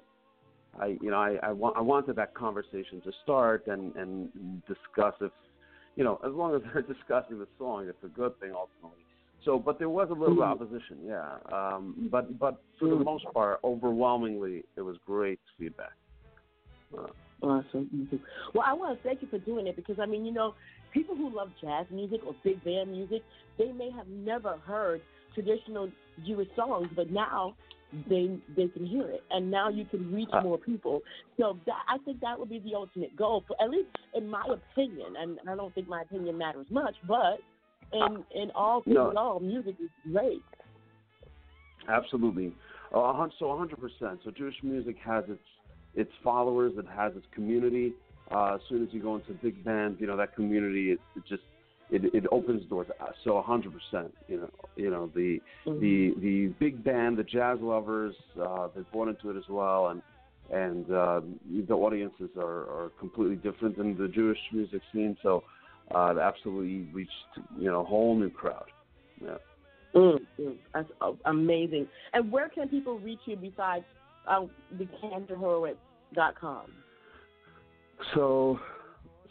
I, you know, I I, wa- I wanted that conversation to start and and discuss if, you know, as long as they're <laughs> discussing the song, it's a good thing ultimately. So, but there was a little Mhm. opposition, yeah. Um, but but for the Mhm. most part, overwhelmingly, it was great feedback. Uh, Awesome. Well, I want to thank you for doing it because I mean, you know, people who love jazz music or big band music, they may have never heard traditional Jewish songs, but now they they can hear it, and now you can reach Uh, more people. So that, I think that would be the ultimate goal, for at least in my opinion. And I don't think my opinion matters much, but in in all things, No. all music is great. Absolutely. Uh, so 100%. So Jewish music has its its followers, it has its community. Uh, as soon as you go into big band, you know that community it, it just it, it opens doors. Uh, So 100%. You know, you know the the the big band, the jazz lovers, uh, they bought into it as well, and and uh, the audiences are, are completely different than the Jewish music scene. So uh, it absolutely reached you know a whole new crowd. Yeah. Mm, mm, that's amazing. And where can people reach you besides uh, thecantorhorowitz.com? So,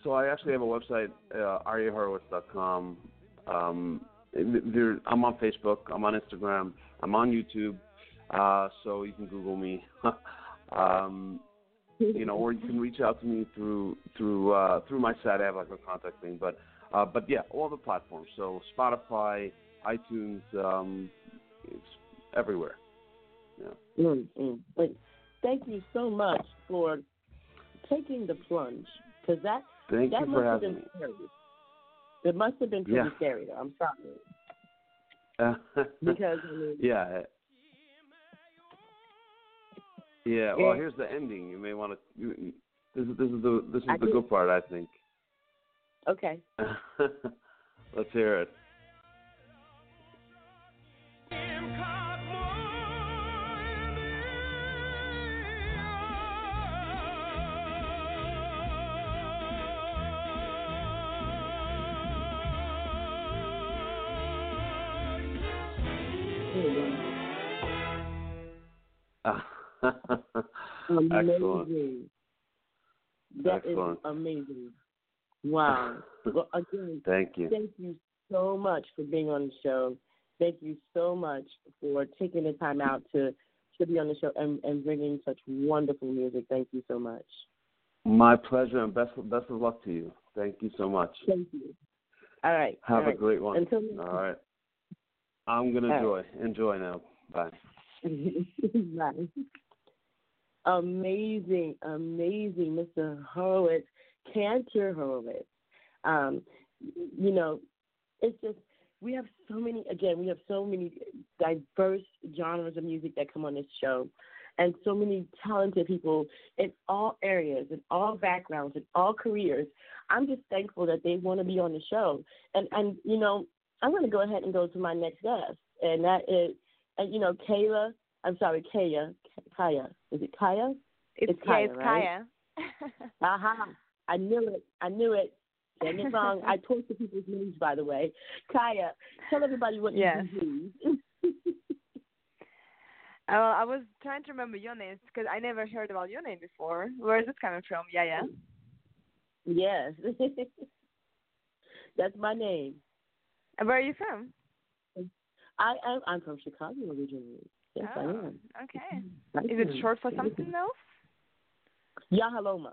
so I actually have a website, uh, aryahorowitz.com. Um, there, I'm on Facebook. I'm on Instagram. I'm on YouTube. Uh, so you can Google me. <laughs> um, you know, or you can reach out to me through through uh, through my site. I have like a contact thing, but uh, but yeah, all the platforms. So Spotify, iTunes, um, it's everywhere. Yeah. Mm, mm. But thank you so much for taking the plunge because that Thank that you must for have having been scary. It must have been pretty Yeah. scary. Though. I'm sorry me. <laughs> because I mean, Yeah. Yeah. Well, Yeah. here's the ending. You may want to. This is this is the this is I the good part, I think. okay. <laughs> Let's hear it. <laughs> amazing. That is Excellent. amazing. Wow. <laughs> Well, again, Thank you. thank you so much for being on the show. Thank you so much for taking the time out to to be on the show and, and bringing such wonderful music. Thank you so much. My pleasure, and best best of luck to you. Thank you so much. Thank you. All right. Have all a right. great one. Until next All right. I'm gonna All right. enjoy. Enjoy now. Bye. <laughs> Bye. Amazing, amazing, Mr. Hurwitz, Cantor Hurwitz. Um, you know, it's just we have so many. Again, we have so many diverse genres of music that come on this show, and so many talented people in all areas, in all backgrounds, in all careers. I'm just thankful that they want to be on the show, and and you know, I'm going to go ahead and go to my next guest, and that is, and you know, Kayla. I'm sorry, Kaiya. Kaiya. Is it Kaiya? It's, It's yeah, Kaiya, it's right? Kaiya. Aha. <laughs> I knew it. I knew it. Getting it wrong. I torture people's names, by the way. Kaiya, tell everybody what Yes. you do, please. <laughs> Uh, I was trying to remember your name because I never heard about your name before. Where is this coming from? Yeah, yeah. yes. <laughs> That's my name. And where are you from? I am. I'm from Chicago originally. Yes, I oh, am. okay. <laughs> I Is it short for something else? Yahaloma.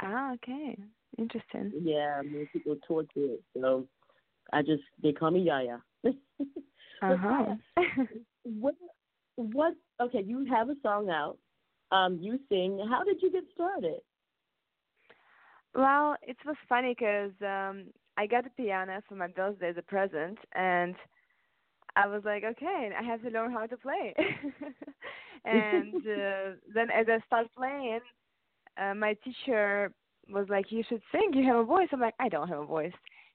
Ah, okay. Interesting. Yeah, most people torture it, so I just they call me Yaya. <laughs> Uh huh. <laughs> what? What? Okay, you have a song out. Um, you sing. How did you get started? well, it was funny because um, I got a piano for my birthday as a present, and I was like, okay, I have to learn how to play. <laughs> and <laughs> uh, then as I started playing, uh, my teacher was like, you should sing. You have a voice. I'm like, I don't have a voice.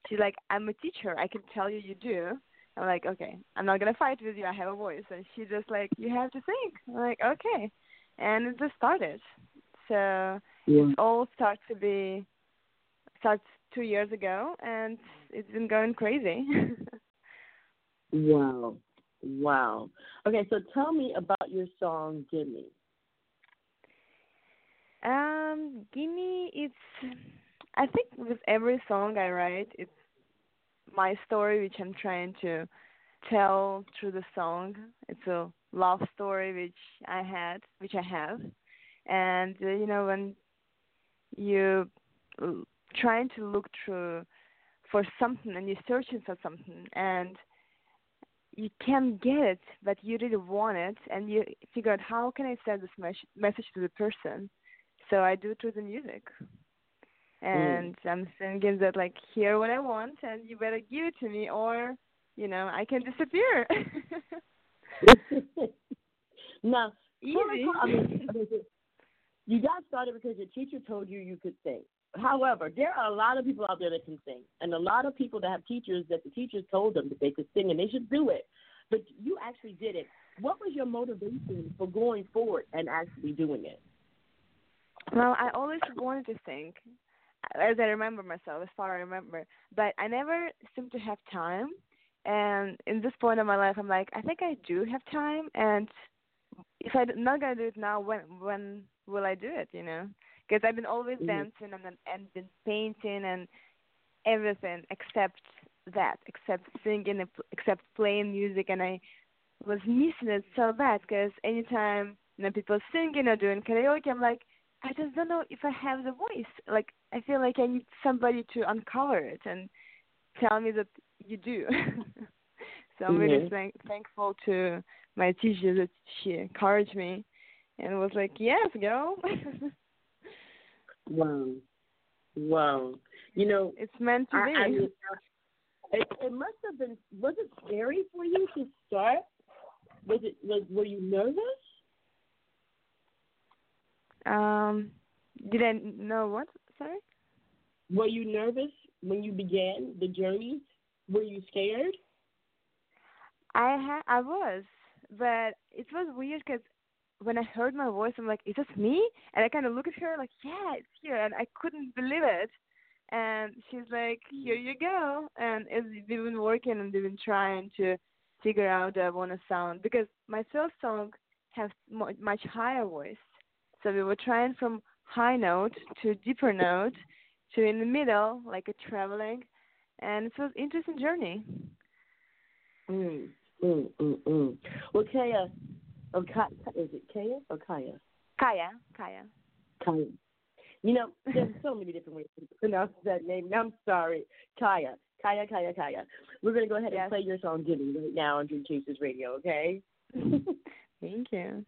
She's like, I'm a teacher. I can tell you you do. I'm like, okay, I'm not gonna fight with you. I have a voice. And she just like, you have to sing. I'm like, okay, and it just started. So Yeah. it all starts to be starts two years ago, and it's been going crazy. <laughs> Wow. Wow. Okay, so tell me about your song Gimme. um, gimme, it's I think with every song I write, it's my story which I'm trying to tell through the song. It's a love story which I had, which I have, and uh, you know when you trying to look through for something and you're searching for something and you can't get it but you really want it and you figure out how can I send this mes- message to the person. So I do it through the music. Mm. And I'm singing that like hear what I want and you better give it to me or you know, I can disappear. <laughs> now, <laughs> Easy. tell I mean, I mean, you got started because your teacher told you you could sing. However, there are a lot of people out there that can sing, and a lot of people that have teachers that the teachers told them that they could sing and they should do it. But you actually did it. What was your motivation for going forward and actually doing it? Well, I always wanted to sing, as I remember myself, as far as I remember. But I never seemed to have time. And in this point of my life, I'm like, I think I do have time. And if I'm not gonna do it now, when when will I do it? You know, because I've been always Mhm. dancing and and been painting and everything except that, except singing, and except playing music, and I was missing it so bad because anytime you know people singing or doing karaoke, I'm like, I just don't know if I have the voice. Like I feel like I need somebody to uncover it and tell me that you do. <laughs> so I'm really Mhm. thank- thankful to my teacher that she encouraged me and was like, "Yes, go." <laughs> Wow. Wow. You know, it's meant to I, be. I mean, it, it must have been. Was it scary for you to start? Was it? Was were you nervous? um, did I know what? Sorry. Were you nervous when you began the journey? Were you scared? I ha- I was, but it was weird because when I heard my voice, I'm like, "Is this me?" And I kind of look at her like, "Yeah, it's here," and I couldn't believe it. And she's like, "Here you go." And as we've been working and we've been trying to figure out I want to sound because my first song has much higher voice. So we were trying from high note to deeper note to in the middle, like a traveling, and it was interesting journey. Mm, mm, mm, mm. Well, Kaiya, Oh, Ka, is it Kaiya or Kaiya? Kaiya, Kaiya. Kaiya. You know, there's so many different ways to pronounce that name. I'm sorry. Kaiya. Kaiya, Kaiya, Kaiya. We're going to go ahead Yes. and play your song, Gimme, right now on Dream Chasers Radio, okay? <laughs> Thank. You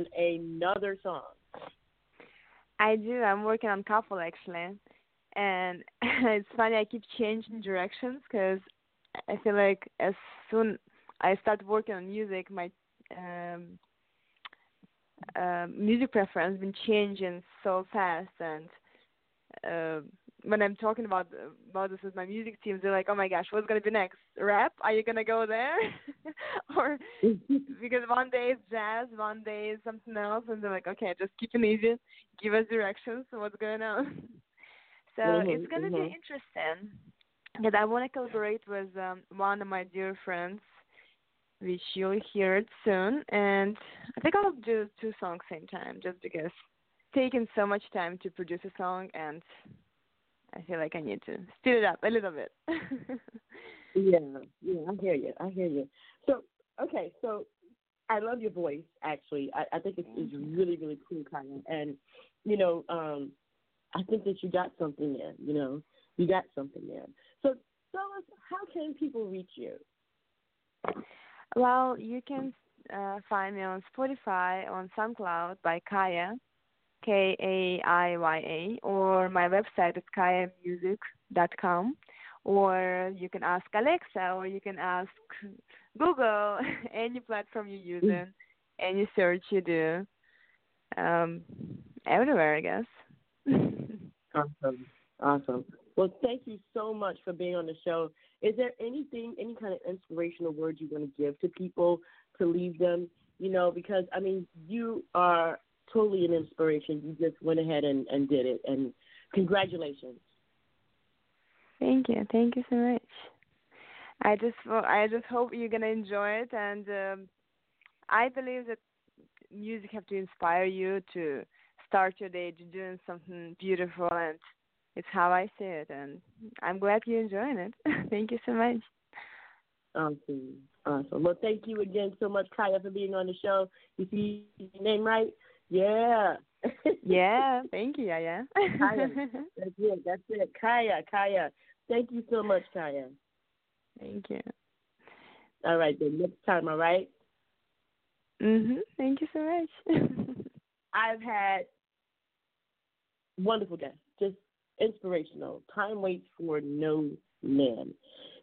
on another song. I do. I'm working on couple actually, and <laughs> it's funny. I keep changing directions because I feel like as soon I start working on music, my um, uh, music preference been changing so fast. And uh, when I'm talking about about this with my music team, they're like, "Oh my gosh, what's gonna be next? Rap? Are you gonna go there?" <laughs> or because one day it's jazz, one day is something else, and they're like, "Okay, just keep it easy, give us directions. What's going on?" <laughs> so Mhm, it's gonna mhm. be interesting. Because I want to collaborate with um, one of my dear friends, which you'll hear it soon, and I think I'll do two songs same time, just because it's taken so much time to produce a song, and I feel like I need to speed it up a little bit. <laughs> Yeah, yeah, I hear you. I hear you. So, okay, so I love your voice. Actually, I, I think it's, it's really, really cool, Kaiya. And you know, um, I think that you got something there. You know, you got something there. So tell us, how can people reach you? Well, you can uh, find me on Spotify, on SoundCloud by Kaiya, K A I Y A, or my website is kayamusic.com. Or you can ask Alexa, or you can ask Google, <laughs> any platform you're using, any search you do, um, everywhere, I guess. <laughs> Awesome. Awesome. Well, thank you so much for being on the show. Is there anything, any kind of inspirational words you want to give to people to leave them? You know, because I mean, you are totally an inspiration. You just went ahead and, and did it, and congratulations. Thank you. Thank you so much. I just I just hope you're gonna enjoy it, and um, I believe that music have to inspire you to start your day to doing something beautiful, and it's how I see it. And I'm glad you're enjoying it. <laughs> thank you so much. Awesome. Awesome. Well, thank you again so much, Kaiya, for being on the show. You see your name right? Yeah. yeah. <laughs> Thank you. Yeah. Kaiya. <laughs> That's it. That's it. Kaiya. Kaiya. Thank you so much, Kaiya. Thank you. All right, then next time, all right? Mhm. Thank you so much. <laughs> I've had wonderful guests, just inspirational. Time waits for no man.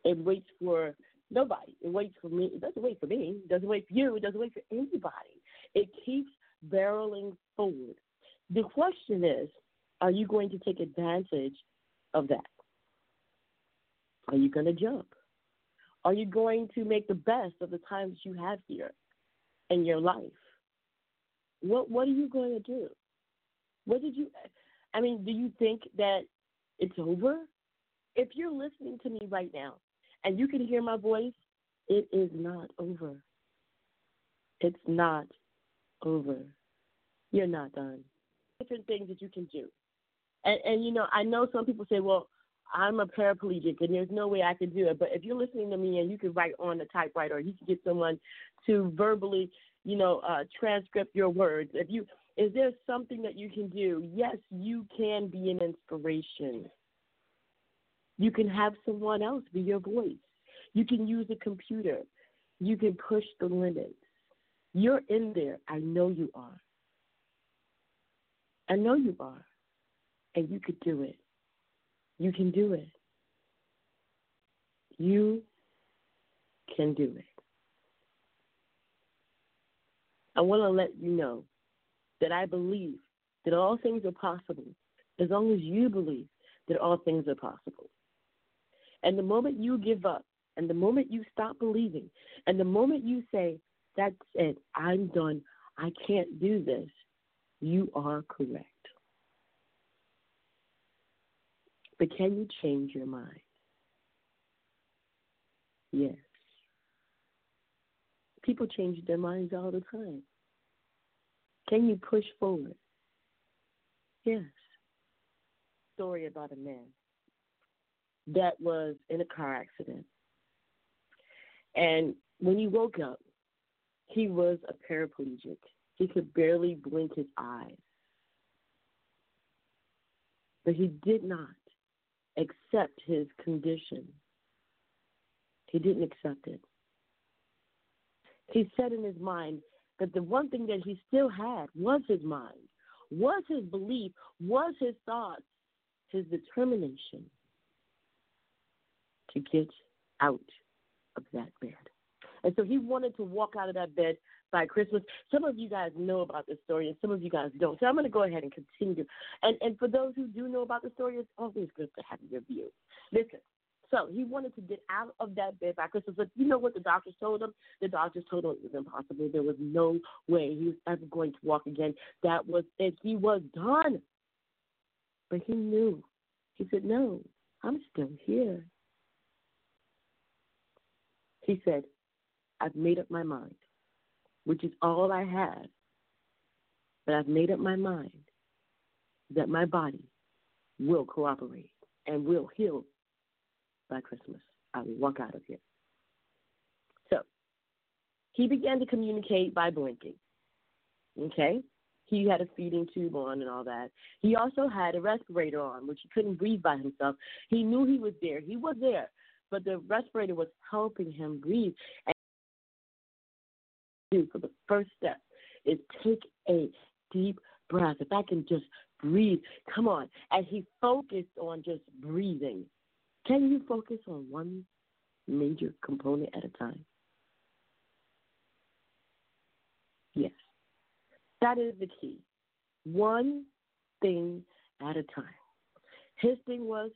It waits for nobody. It waits for me. It doesn't wait for me. It doesn't wait for you. It doesn't wait for anybody. It keeps barreling forward. The question is, are you going to take advantage of that? Are you going to jump? Are you going to make the best of the times you have here in your life? What What are you going to do? What did you? I mean, do you think that it's over? If you're listening to me right now and you can hear my voice, it is not over. It's not over. You're not done. Different things that you can do. And, and you know, I know some people say, well, I'm a paraplegic and there's no way I could do it. But if you're listening to me and you can write on the typewriter or you can get someone to verbally, you know, uh, transcript your words, if you is there something that you can do? Yes, you can be an inspiration. You can have someone else be your voice. You can use a computer. You can push the limits. You're in there. I know you are. I know you are. And you could do it. You can do it. You can do it. I want to let you know that I believe that all things are possible as long as you believe that all things are possible. And the moment you give up, and the moment you stop believing, and the moment you say, That's it, I'm done, I can't do this, you are correct. But can you change your mind? Yes. People change their minds all the time. Can you push forward? Yes. Story about a man that was in a car accident. And when he woke up, he was a paraplegic. He could barely blink his eyes. But he did not accept his condition. He didn't accept it. He said in his mind that the one thing that he still had was his mind, was his belief, was his thoughts, his determination to get out of that bed. And so he wanted to walk out of that bed by Christmas. Some of you guys know about this story, and some of you guys don't. So I'm going to go ahead and continue. And and for those who do know about the story, it's always good to have your view. Listen. So he wanted to get out of that bed by Christmas, but you know what the doctors told him? The doctors told him it was impossible. There was no way he was ever going to walk again. That was it. He was done. But he knew. He said, "No, I'm still here." He said, I've made up my mind, which is all I have. But I've made up my mind that my body will cooperate and will heal by Christmas. I will walk out of here. So He began to communicate by blinking. Okay? He had a feeding tube on and all that. He also had a respirator on, which he couldn't breathe by himself. He knew he was there. He was there, but the respirator was helping him breathe. Do for the first step is take a deep breath. If I can just breathe, come on. And he focused on just breathing. Can you focus on one major component at a time? Yes. That is the key. One thing at a time. His thing was,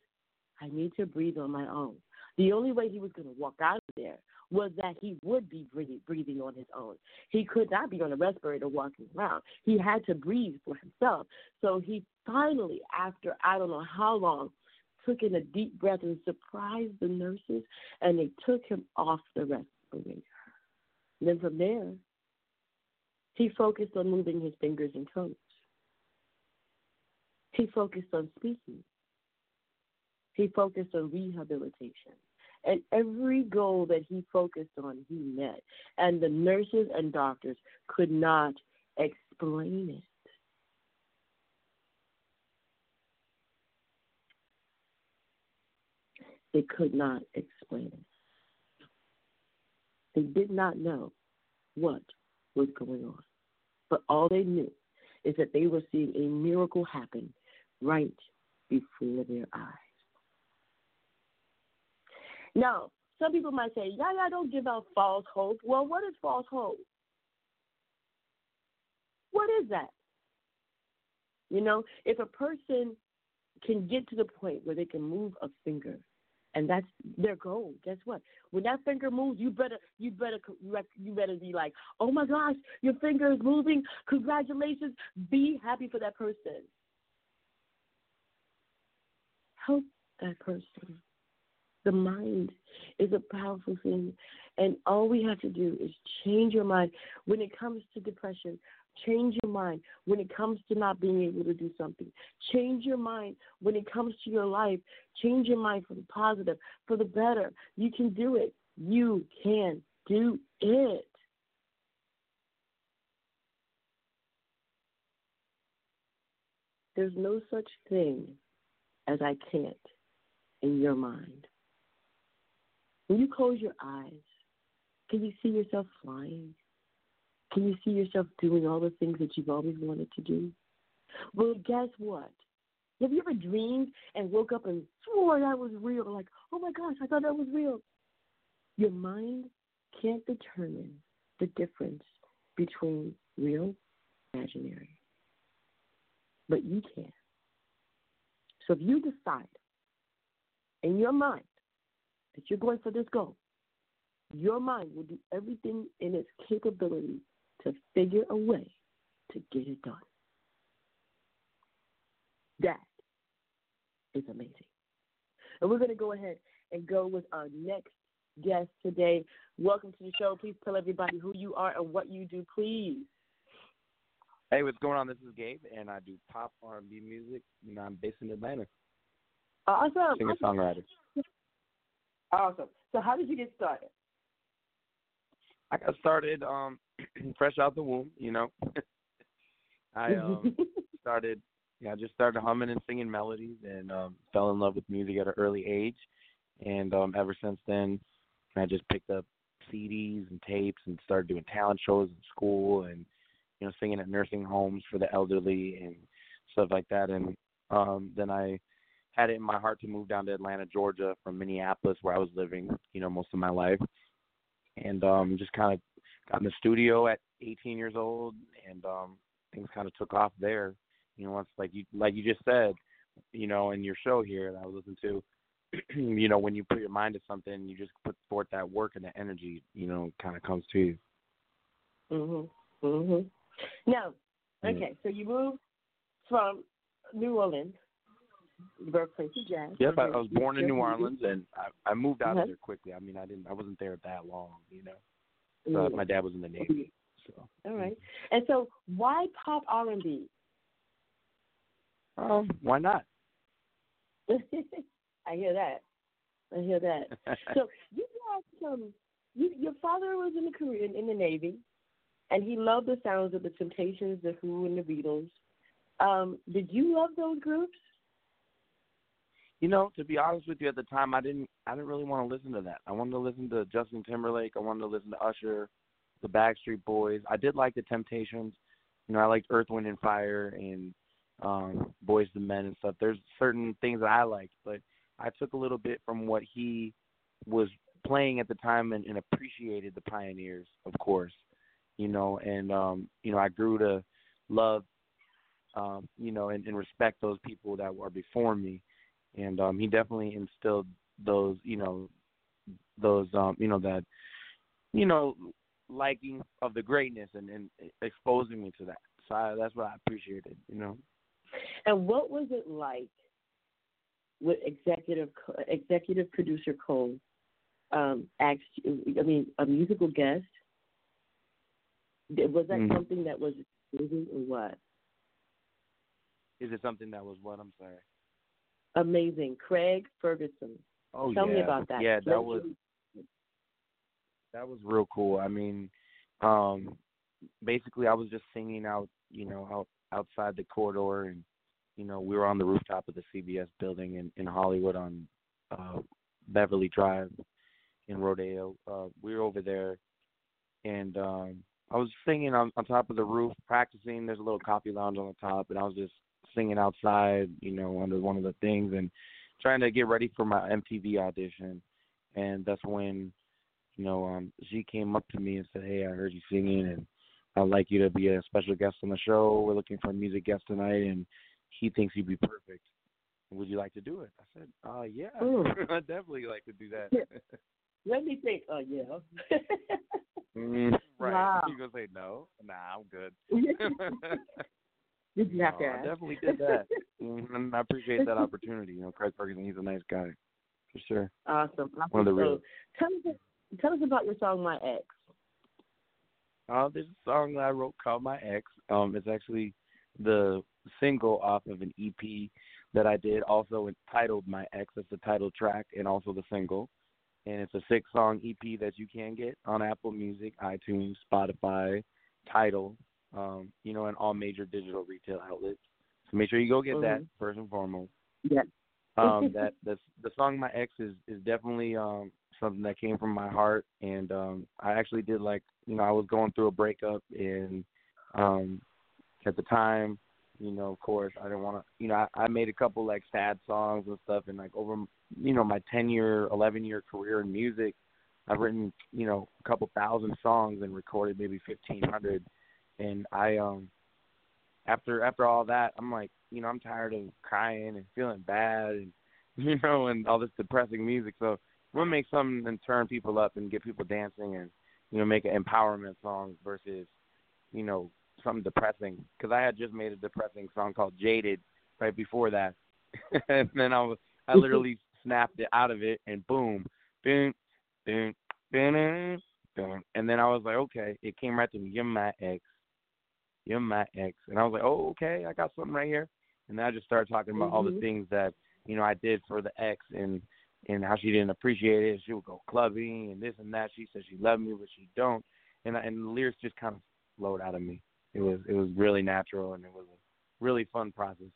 I need to breathe on my own. The only way he was going to walk out of there was that he would be breathing, on his own. He could not be on a respirator walking around. He had to breathe for himself. So he finally, after I don't know how long, took in a deep breath and surprised the nurses, and they took him off the respirator. And then from there, he focused on moving his fingers and toes. He focused on speaking. He focused on rehabilitation. And every goal that he focused on, he met. And the nurses and doctors could not explain it. They could not explain it. They did not know what was going on. But all they knew is that they were seeing a miracle happen right before their eyes. Now, some people might say, yeah, yeah, don't give out false hope. Well, what is false hope? What is that? You know, if a person can get to the point where they can move a finger, and that's their goal. Guess what? When that finger moves, you better you better you better be like, oh my gosh, your finger is moving. Congratulations! Be happy for that person. Help that person. The mind is a powerful thing, and all we have to do is change your mind. When it comes to depression, Change your mind when it comes to not being able to do something. Change your mind when it comes to your life. Change your mind for the positive, for the better. You can do it. You can do it. There's no such thing as I can't in your mind. When you close your eyes, can you see yourself flying? Can you see yourself doing all the things that you've always wanted to do? Well, guess what? Have you ever dreamed and woke up and swore that was real? Like, oh my gosh, I thought that was real. Your mind can't determine the difference between real and imaginary. But you can. So if you decide in your mind that you're going for this goal, your mind will do everything in its capability to figure a way to get it done. That is amazing. And we're going to go ahead and go with our next guest today. Welcome to the show. Please tell everybody who you are and what you do, please. Hey, what's going on? This is Gabe, and I do pop R&B music. You know, I'm based in Atlanta. Awesome. Singer songwriter. Awesome. So, how did you get started? I got started um <clears throat> fresh out the womb, you know. <laughs> I um <laughs> started yeah, I just started humming and singing melodies and um fell in love with music at an early age and um ever since then I just picked up CDs and tapes and started doing talent shows in school and you know singing at nursing homes for the elderly and stuff like that and um then I had it in my heart to move down to Atlanta, Georgia from Minneapolis where I was living, you know, most of my life. And um just kind of got in the studio at 18 years old, and um, things kind of took off there. You know, once like you like you just said, you know, in your show here that I was listening to, <clears throat> you know, when you put your mind to something, you just put forth that work and the energy, you know, kind of comes to you. Mhm. Mhm. Now, okay, so you moved from New Orleans, the birthplace of jazz. Yep, I, I was born in New Orleans, and I, I moved out of there quickly. I mean, I didn't, I wasn't there that long, you know. Uh, my dad was in the Navy, so. All right. And so, why pop R and B? Um, why not? <laughs> I hear that. I hear that. <laughs> so you had some you, your father was in the Korean in the Navy, and he loved the sounds of the Temptations, the Who, and the Beatles. Um, did you love those groups? You know, to be honest with you, at the time, I didn't. I didn't really want to listen to that. I wanted to listen to Justin Timberlake. I wanted to listen to Usher, the Backstreet Boys. I did like the Temptations. You know, I liked Earth, Wind, and Fire and um Boyz II Men and stuff. There's certain things that I liked, but I took a little bit from what he was playing at the time and, and appreciated the pioneers, of course. You know, and um, you know, I grew to love um, you know, and, and respect those people that were before me. And um he definitely instilled those, you know, those um, you know, that you know, liking of the greatness and, and exposing me to that. So I, that's what I appreciated, you know. And what was it like with executive executive producer Cole um, asked? I mean, a musical guest. Was that Mhm. something that was or what? Is it something that was what I'm sorry? Amazing, Craig Ferguson. Oh Tell yeah. me about that. Yeah, Let that was me- that was real cool. I mean, um basically I was just singing out, you know, out outside the corridor and you know, we were on the rooftop of the CBS building in in Hollywood on uh Beverly Drive in Rodeo. Uh we were over there and um I was singing on on top of the roof practicing. There's a little coffee lounge on the top and I was just singing outside, you know, under one of the things and trying to get ready for my MTV audition. And that's when you know, um, she came up to me and said, "Hey, I heard you singing, and I'd like you to be a special guest on the show. We're looking for a music guest tonight, and he thinks you'd be perfect. Would you like to do it?" I said, "Uh, yeah, <laughs> Mm. I'd definitely like to do that." <laughs> Let me think. Oh yeah. mm, right? Wow. You gonna say no? Nah, I'm good. <laughs> Did you have to No, I definitely did that. <laughs> Mhm, and I appreciate that opportunity. You know, Craig Ferguson, he's a nice guy, for sure. Awesome. awesome. One of the real. So, tell us tell us about your song My Ex. Uh, there's a song that I wrote called My Ex. Um, it's actually the single off of an EP that I did, also entitled My Ex. That's the title track and also the single. And it's a six song EP that you can get on Apple Music, iTunes, Spotify, Tidal, um, you know, in all major digital retail outlets. So make sure you go get that Mhm. first and foremost. Yeah. um <laughs> that the the song my ex is is definitely um something that came from my heart and um I actually did like you know I was going through a breakup and um at the time you know of course I didn't want to you know I, I made a couple like sad songs and stuff and like over you know my 10 year 11 year career in music I've written you know a couple thousand songs and recorded maybe 1500 and I um after after all that, I'm like, you know, I'm tired of crying and feeling bad and <laughs> you know, and all this depressing music. So we'll make something and turn people up and get people dancing and you know, make an empowerment song versus you know something depressing. Because I had just made a depressing song called Jaded right before that, <laughs> and then I was I <laughs> literally snapped it out of it and boom, boom, boom, boom, boom, and then I was like, okay, it came right to me. You're my ex you're my ex. And I was like, oh, okay, I got something right here. And then I just started talking about all the Mhm. things that, you know, I did for the ex and and how she didn't appreciate it. She would go clubbing and this and that. She said she loved me, but she don't. And I, and the lyrics just kind of flowed out of me. It was it was really natural and it was a really fun process.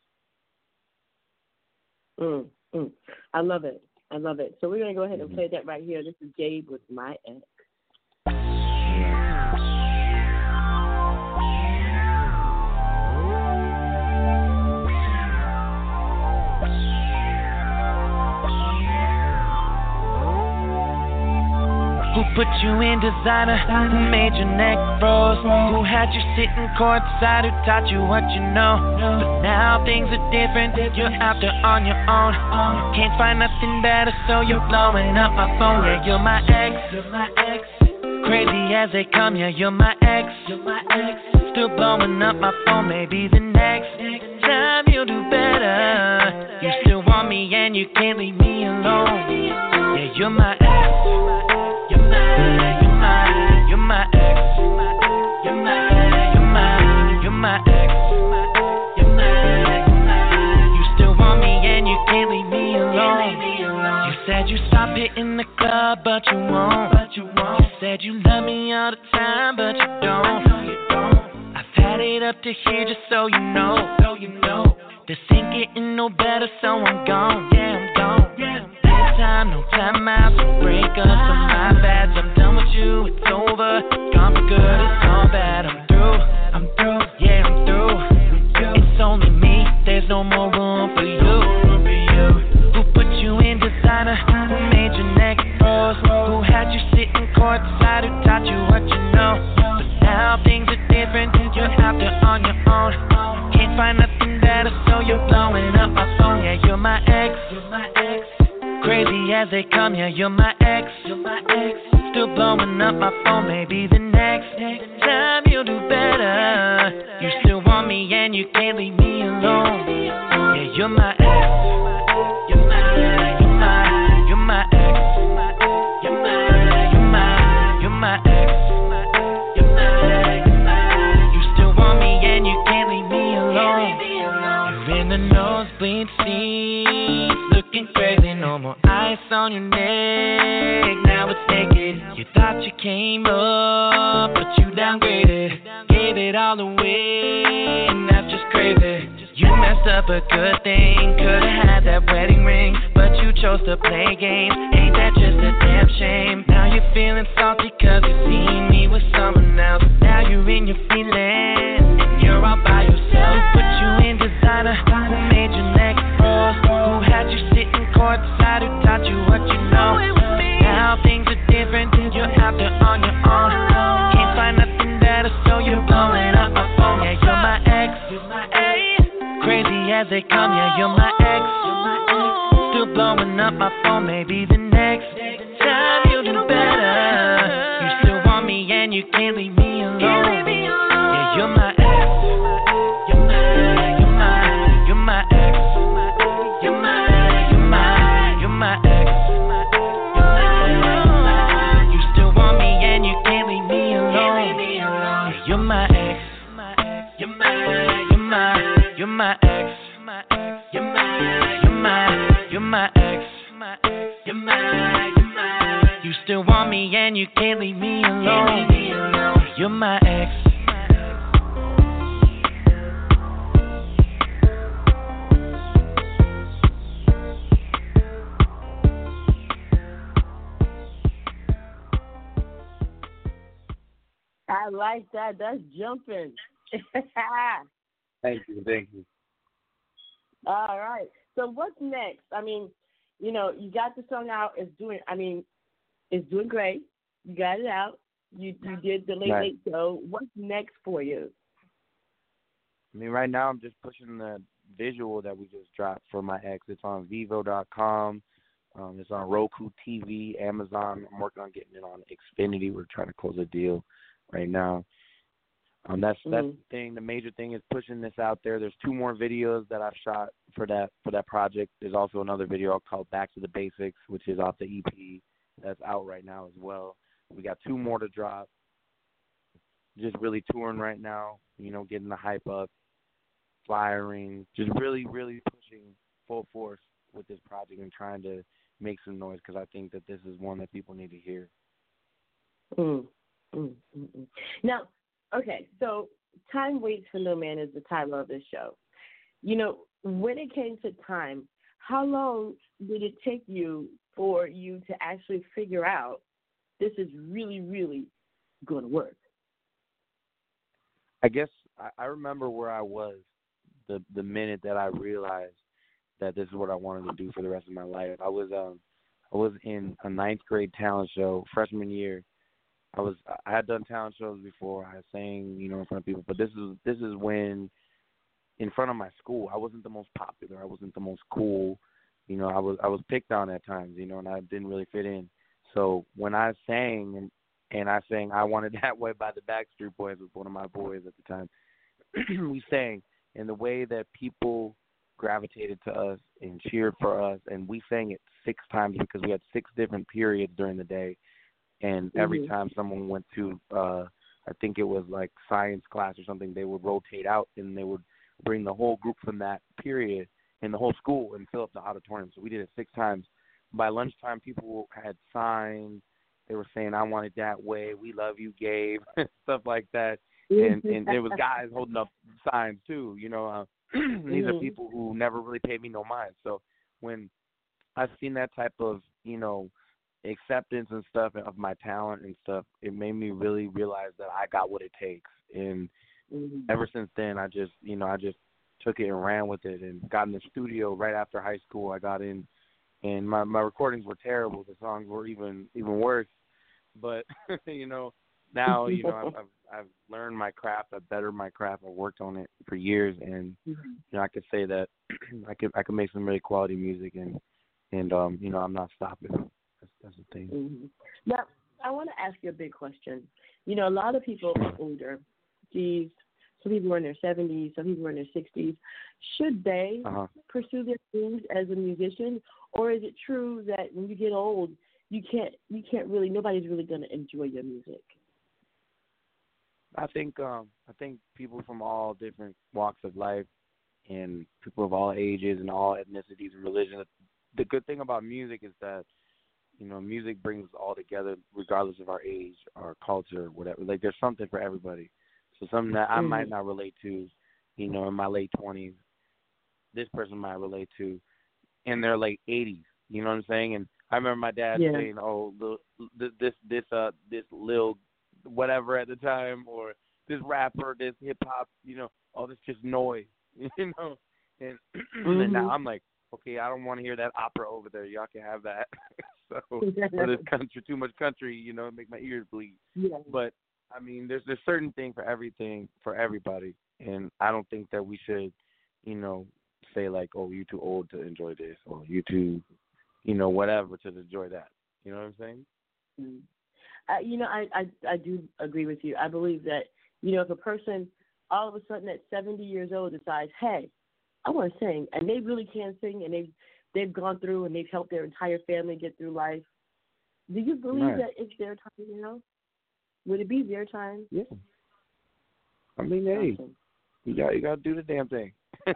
Mm, mm. I love it. I love it. So we're gonna go ahead and play that right here. This is Jade with My Ex. Put you in designer? Who made your neck froze? Who had you sitting courtside? Who taught you what you know? But now things are different. You're out there on your own. Can't find nothing better, so you're blowing up my phone. Yeah, you're my ex. You're my ex. Crazy as they come, yeah, you're my ex. You're my ex. Still blowing up my phone. Maybe the next time you'll do better. You still want me and you can't leave me alone. Yeah, you're my ex. In the club, but you won't. You but you won't. You said you love me all the time, but you don't. I've had it up to here just so you know. So you know. This ain't getting no better, so I'm gone. Yeah, I'm gone. Yeah. No time, no time out, no breakups, so my bad. I'm done with you, it's over. Gone for good, it's all bad. I'm through, I'm through, yeah, I'm through. It's only me, there's no more room for you. Who put you in designer? Who made your neck froze? Who had you sitting courtside? Who taught you what you know? But now things are different, you're out there on your own. Can't find nothing better, so you're blowing up my phone. Yeah, you're my ex. Crazy as they come, yeah, you're my ex. You're my ex. Still blowing up my phone, maybe the next time you'll do better. You still want me and you can't leave me alone. Yeah, you're my ex. You're my, you're my, you're my ex. More ice on your neck, now it's naked. You thought you came up, but you downgraded. Gave it all away, and that's just crazy. You messed up a good thing, could've had that wedding ring, but you chose to play games. Ain't that just a damn shame? Now you're feeling salty cause you seen me with someone else. Now you're in your feelings, and you're all by yourself. Put you in designer? Made your neck Who taught you what you know? Now things are different, you're out there on your own. Can't find nothing better, so you're blowing up my phone. Yeah, you're my ex. Crazy as they come, yeah, you're my ex. Still blowing up my phone, maybe the next time you'll do better. You still want me and you can't leave and you can't leave me alone. You're my ex. I like that. That's jumping. <laughs> Thank you, thank you. All right. So what's next? I mean, you know, you got the song out. It's doing. I mean, it's doing great. You got it out. You you did the late Right. late show. What's next for you? I mean, right now I'm just pushing the visual that we just dropped for my ex. It's on Vevo.com. Um, it's on Roku TV, Amazon. I'm working on getting it on Xfinity. We're trying to close a deal right now. Um, that's that's Mhm. the thing. The major thing is pushing this out there. There's two more videos that I've shot for that for that project. There's also another video called Back to the Basics, which is off the EP that's out right now as well. We got two more to drop. Just really touring right now. You know, getting the hype up, flyering, just really, really pushing full force with this project and trying to make some noise because I think that this is one that people need to hear. Mm, mm, mm, mm. Now, okay, so time waits for no man is the title of this show. You know, when it came to time, how long did it take you for you to actually figure out this is really, really going to work? I guess I, remember where I was the the minute that I realized that this is what I wanted to do for the rest of my life. I was um I was in a ninth grade talent show freshman year. I was I had done talent shows before. I sang, you know, in front of people, but this is this is when in front of my school, I wasn't the most popular. I wasn't the most cool. You know, I was I was picked on at times, you know, and I didn't really fit in. So when I sang and and I sang I Want It That Way by the Backstreet Boys with one of my boys at the time. <clears throat> we sang and the way that people gravitated to us and cheered for us and we sang it six times because we had six different periods during the day and every Mhm. time someone went to uh I think it was like science class or something, they would rotate out and they would bring the whole group from that period in the whole school and fill up the auditorium. So we did it six times. By lunchtime people had signs they were saying I want it that way. We love you, Gabe, <laughs> stuff like that. And and there was guys holding up signs too. You know, uh, <clears throat> these are Mhm. people who never really paid me no mind. So when I've seen that type of you know acceptance and stuff of my talent and stuff, it made me really realize that I got what it takes. And Mhm. ever since then, I just you know I just took it and ran with it and got in the studio right after high school. I got in, and my my recordings were terrible. The songs were even even worse. But <laughs> you know now you know I've, <laughs> I've I've learned my craft. I've bettered my craft. I've worked on it for years, and you know I could say that <clears throat> I could I could make some really quality music and and um you know I'm not stopping. That's that's the thing. Mhm. Now, I want to ask you a big question. You know, a lot of people are older. Geez, some people are in their 70s, some people are in their 60s. Should they Uh-huh. pursue their dreams as a musician, or is it true that when you get old, you can't you can't really nobody's really going to enjoy your music? I think um I think people from all different walks of life and people of all ages and all ethnicities and religions. The good thing about music is that you know music brings us all together regardless of our age, our culture, whatever. Like there's something for everybody. So something that I might not relate to, you know, in my late twenties, this person might relate to in their late eighties. You know what I'm saying? And I remember my dad Yeah. saying, "Oh, the, th- this this uh this lil whatever at the time, or this rapper, this hip hop, you know, all this just noise, <laughs> you know." And, <clears throat> and now Mhm. I'm like, okay, I don't want to hear that opera over there. Y'all can have that. <laughs> so <laughs> or this country, too much country, you know, make my ears bleed. Yeah. But I mean, there's there's certain thing for everything for everybody, and I don't think that we should, you know, say like, oh, you're too old to enjoy this, or you too, you know, whatever to enjoy that. You know what I'm saying? Mm. Uh, you know, I, I I do agree with you. I believe that you know if a person all of a sudden at 70 years old decides, hey, I want to sing, and they really can sing, and they've they've gone through and they've helped their entire family get through life. Do you believe Right. that it's their time now? Would it be their time? Yeah. I mean, hey, Awesome. you got you got to do the damn thing. <laughs>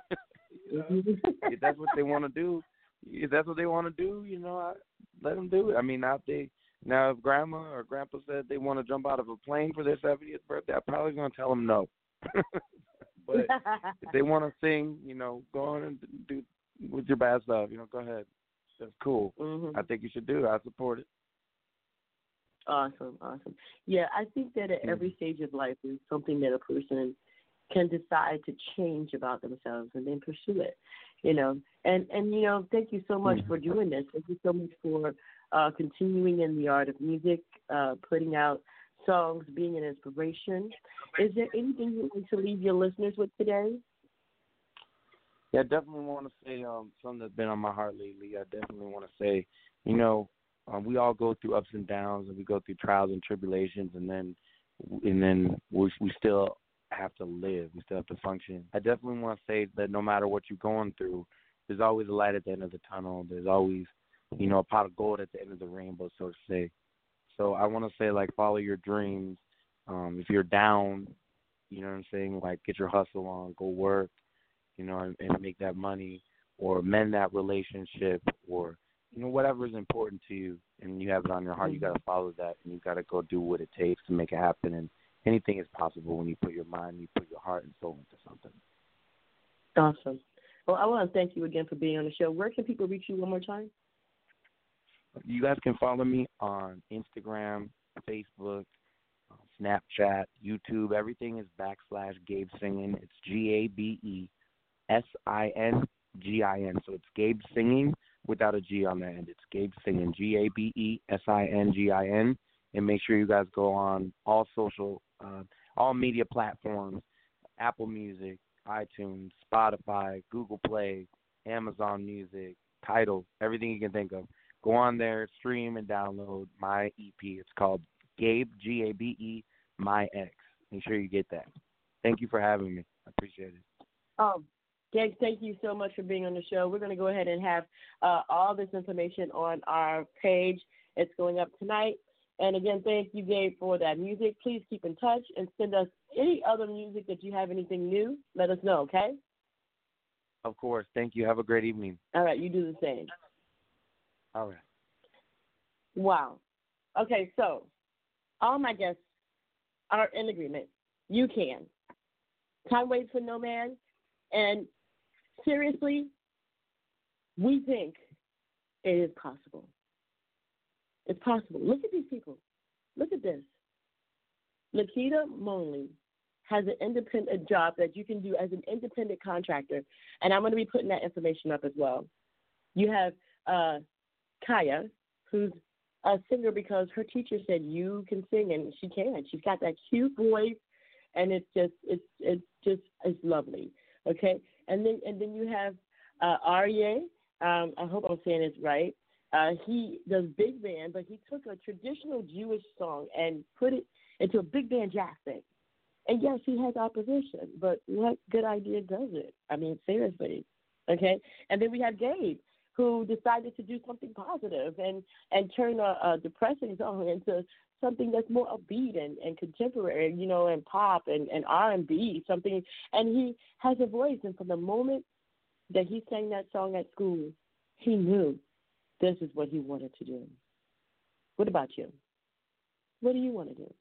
if that's what they want to do, if that's what they want to do, you know, I, let them do it. I mean, now if they now if grandma or grandpa said they want to jump out of a plane for their 70th birthday, I'm probably gonna tell them no. <laughs> but if they want to sing, you know, go on and do with your bad stuff. You know, go ahead. That's cool. Mhm. I think you should do it. I support it. Awesome, awesome. Yeah, I think that at Mhm. every stage of life is something that a person can decide to change about themselves and then pursue it. You know, and and you know, thank you so much Mhm. for doing this. Thank you so much for uh, continuing in the art of music, uh, putting out songs, being an inspiration. Is there anything you want to leave your listeners with today? Yeah, I definitely want to say um, something that's been on my heart lately. I definitely want to say, you know, um, we all go through ups and downs, and we go through trials and tribulations, and then and then we we still have to live. We still have to function. I definitely want to say that no matter what you're going through, there's always a light at the end of the tunnel. There's always, you know, a pot of gold at the end of the rainbow, so to say. So I want to say, like, follow your dreams. Um, if you're down, you know what I'm saying, like, get your hustle on, go work, you know, and, and make that money, or mend that relationship, or you know, whatever is important to you, and you have it on your heart. You mm-hmm. got to follow that, and you got to go do what it takes to make it happen. And anything is possible when you put your mind, you put your heart and soul into something. Awesome. Well, I want to thank you again for being on the show. Where can people reach you one more time? You guys can follow me on Instagram, Facebook, Snapchat, YouTube. Everything is backslash Gabe Singin. It's G A B E S I N G I N. So it's Gabe Singin without a G on the end. It's Gabe Singin. G A B E S I N G I N. And make sure you guys go on all social, uh, all media platforms Apple Music, iTunes, Spotify, Google Play, Amazon Music, Tidal, everything you can think of. Go on there, stream and download my EP. It's called Gabe G A B E My X. Make sure you get that. Thank you for having me. I appreciate it. Um, Gabe, thank you so much for being on the show. We're going to go ahead and have uh, all this information on our page. It's going up tonight. And again, thank you, Gabe, for that music. Please keep in touch and send us any other music that you have anything new. Let us know, okay? Of course. Thank you. Have a great evening. All right, you do the same. All right. Wow. Okay, so all my guests are in agreement. You can. Time waits for no man. And seriously, we think it is possible. It's possible. Look at these people. Look at this. LaQuita Monley has an independent job that you can do as an independent contractor, and I'm going to be putting that information up as well. You have uh, Kaiya, who's a singer because her teacher said you can sing, and she can. She's got that cute voice, and it's just it's it's just it's lovely. Okay, and then and then you have uh, Aryeh. Um, I hope I'm saying this right. Uh, he does big band, but he took a traditional Jewish song and put it into a big band jazz thing. And yes, he has opposition, but what good idea does it? I mean, seriously. Okay? And then we have Gabe, who decided to do something positive and and turn a, a depressing song <laughs> into something that's more upbeat and, and contemporary, you know, and pop and, and R and B, something and he has a voice and from the moment that he sang that song at school, he knew this is what he wanted to do. What about you? What do you want to do?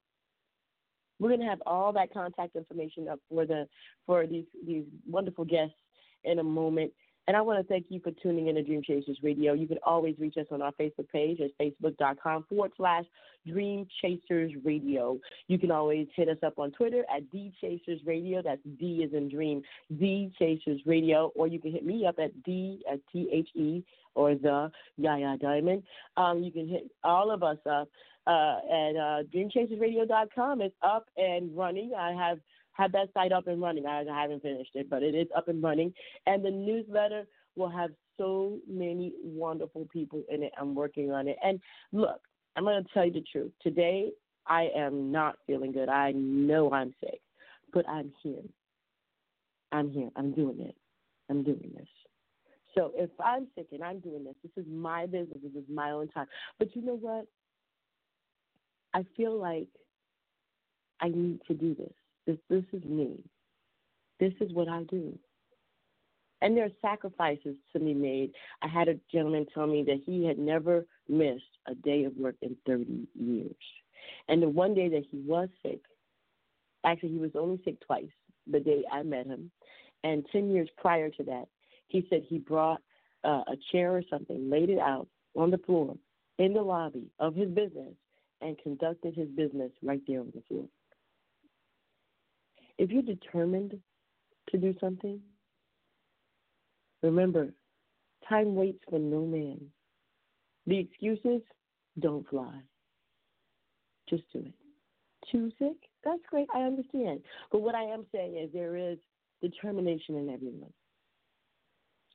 We're going to have all that contact information up for the for these these wonderful guests in a moment. And I want to thank you for tuning in to Dream Chasers Radio. You can always reach us on our Facebook page at facebook.com forward slash Dream Chasers Radio. You can always hit us up on Twitter at D Chasers Radio. That's D is in Dream, D Chasers Radio. Or you can hit me up at D at T H E or the Yaya Diamond. Um, you can hit all of us up uh, at uh, DreamChasersRadio.com. It's up and running. I have had that site up and running. I, I haven't finished it, but it is up and running. And the newsletter will have so many wonderful people in it. I'm working on it. And look, I'm going to tell you the truth. Today, I am not feeling good. I know I'm sick, but I'm here. I'm here. I'm doing it. I'm doing this. So if I'm sick and I'm doing this, this is my business. This is my own time. But you know what? I feel like I need to do this. This this is me. This is what I do. And there are sacrifices to be made. I had a gentleman tell me that he had never missed a day of work in 30 years. And the one day that he was sick, actually, he was only sick twice the day I met him. And 10 years prior to that, he said he brought uh, a chair or something, laid it out on the floor in the lobby of his business, and conducted his business right there on the floor. If you're determined to do something, remember, time waits for no man. The excuses don't fly. Just do it. Too sick? That's great. I understand. But what I am saying is there is determination in everyone.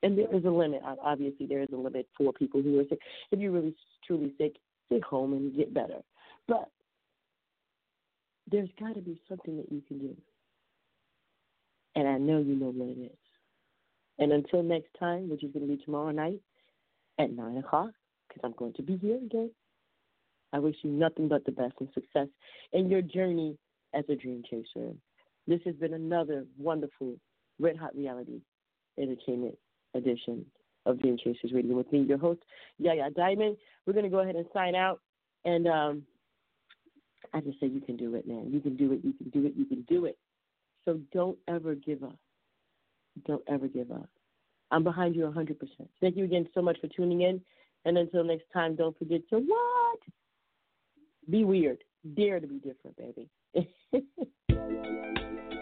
And there is a limit. Obviously, there is a limit for people who are sick. If you're really truly sick, stay home and get better. But there's got to be something that you can do. And I know you know what it is. And until next time, which is going to be tomorrow night at 9 o'clock, because I'm going to be here again, I wish you nothing but the best and success in your journey as a dream chaser. This has been another wonderful Red Hot Reality Entertainment edition of Dream Chasers Radio with me, your host, Yaya Diamond. We're going to go ahead and sign out. And um, I just say you can do it, man. You can do it. You can do it. You can do it. So don't ever give up. Don't ever give up. I'm behind you 100%. Thank you again so much for tuning in. And until next time, don't forget to what? Be weird. Dare to be different, baby. <laughs>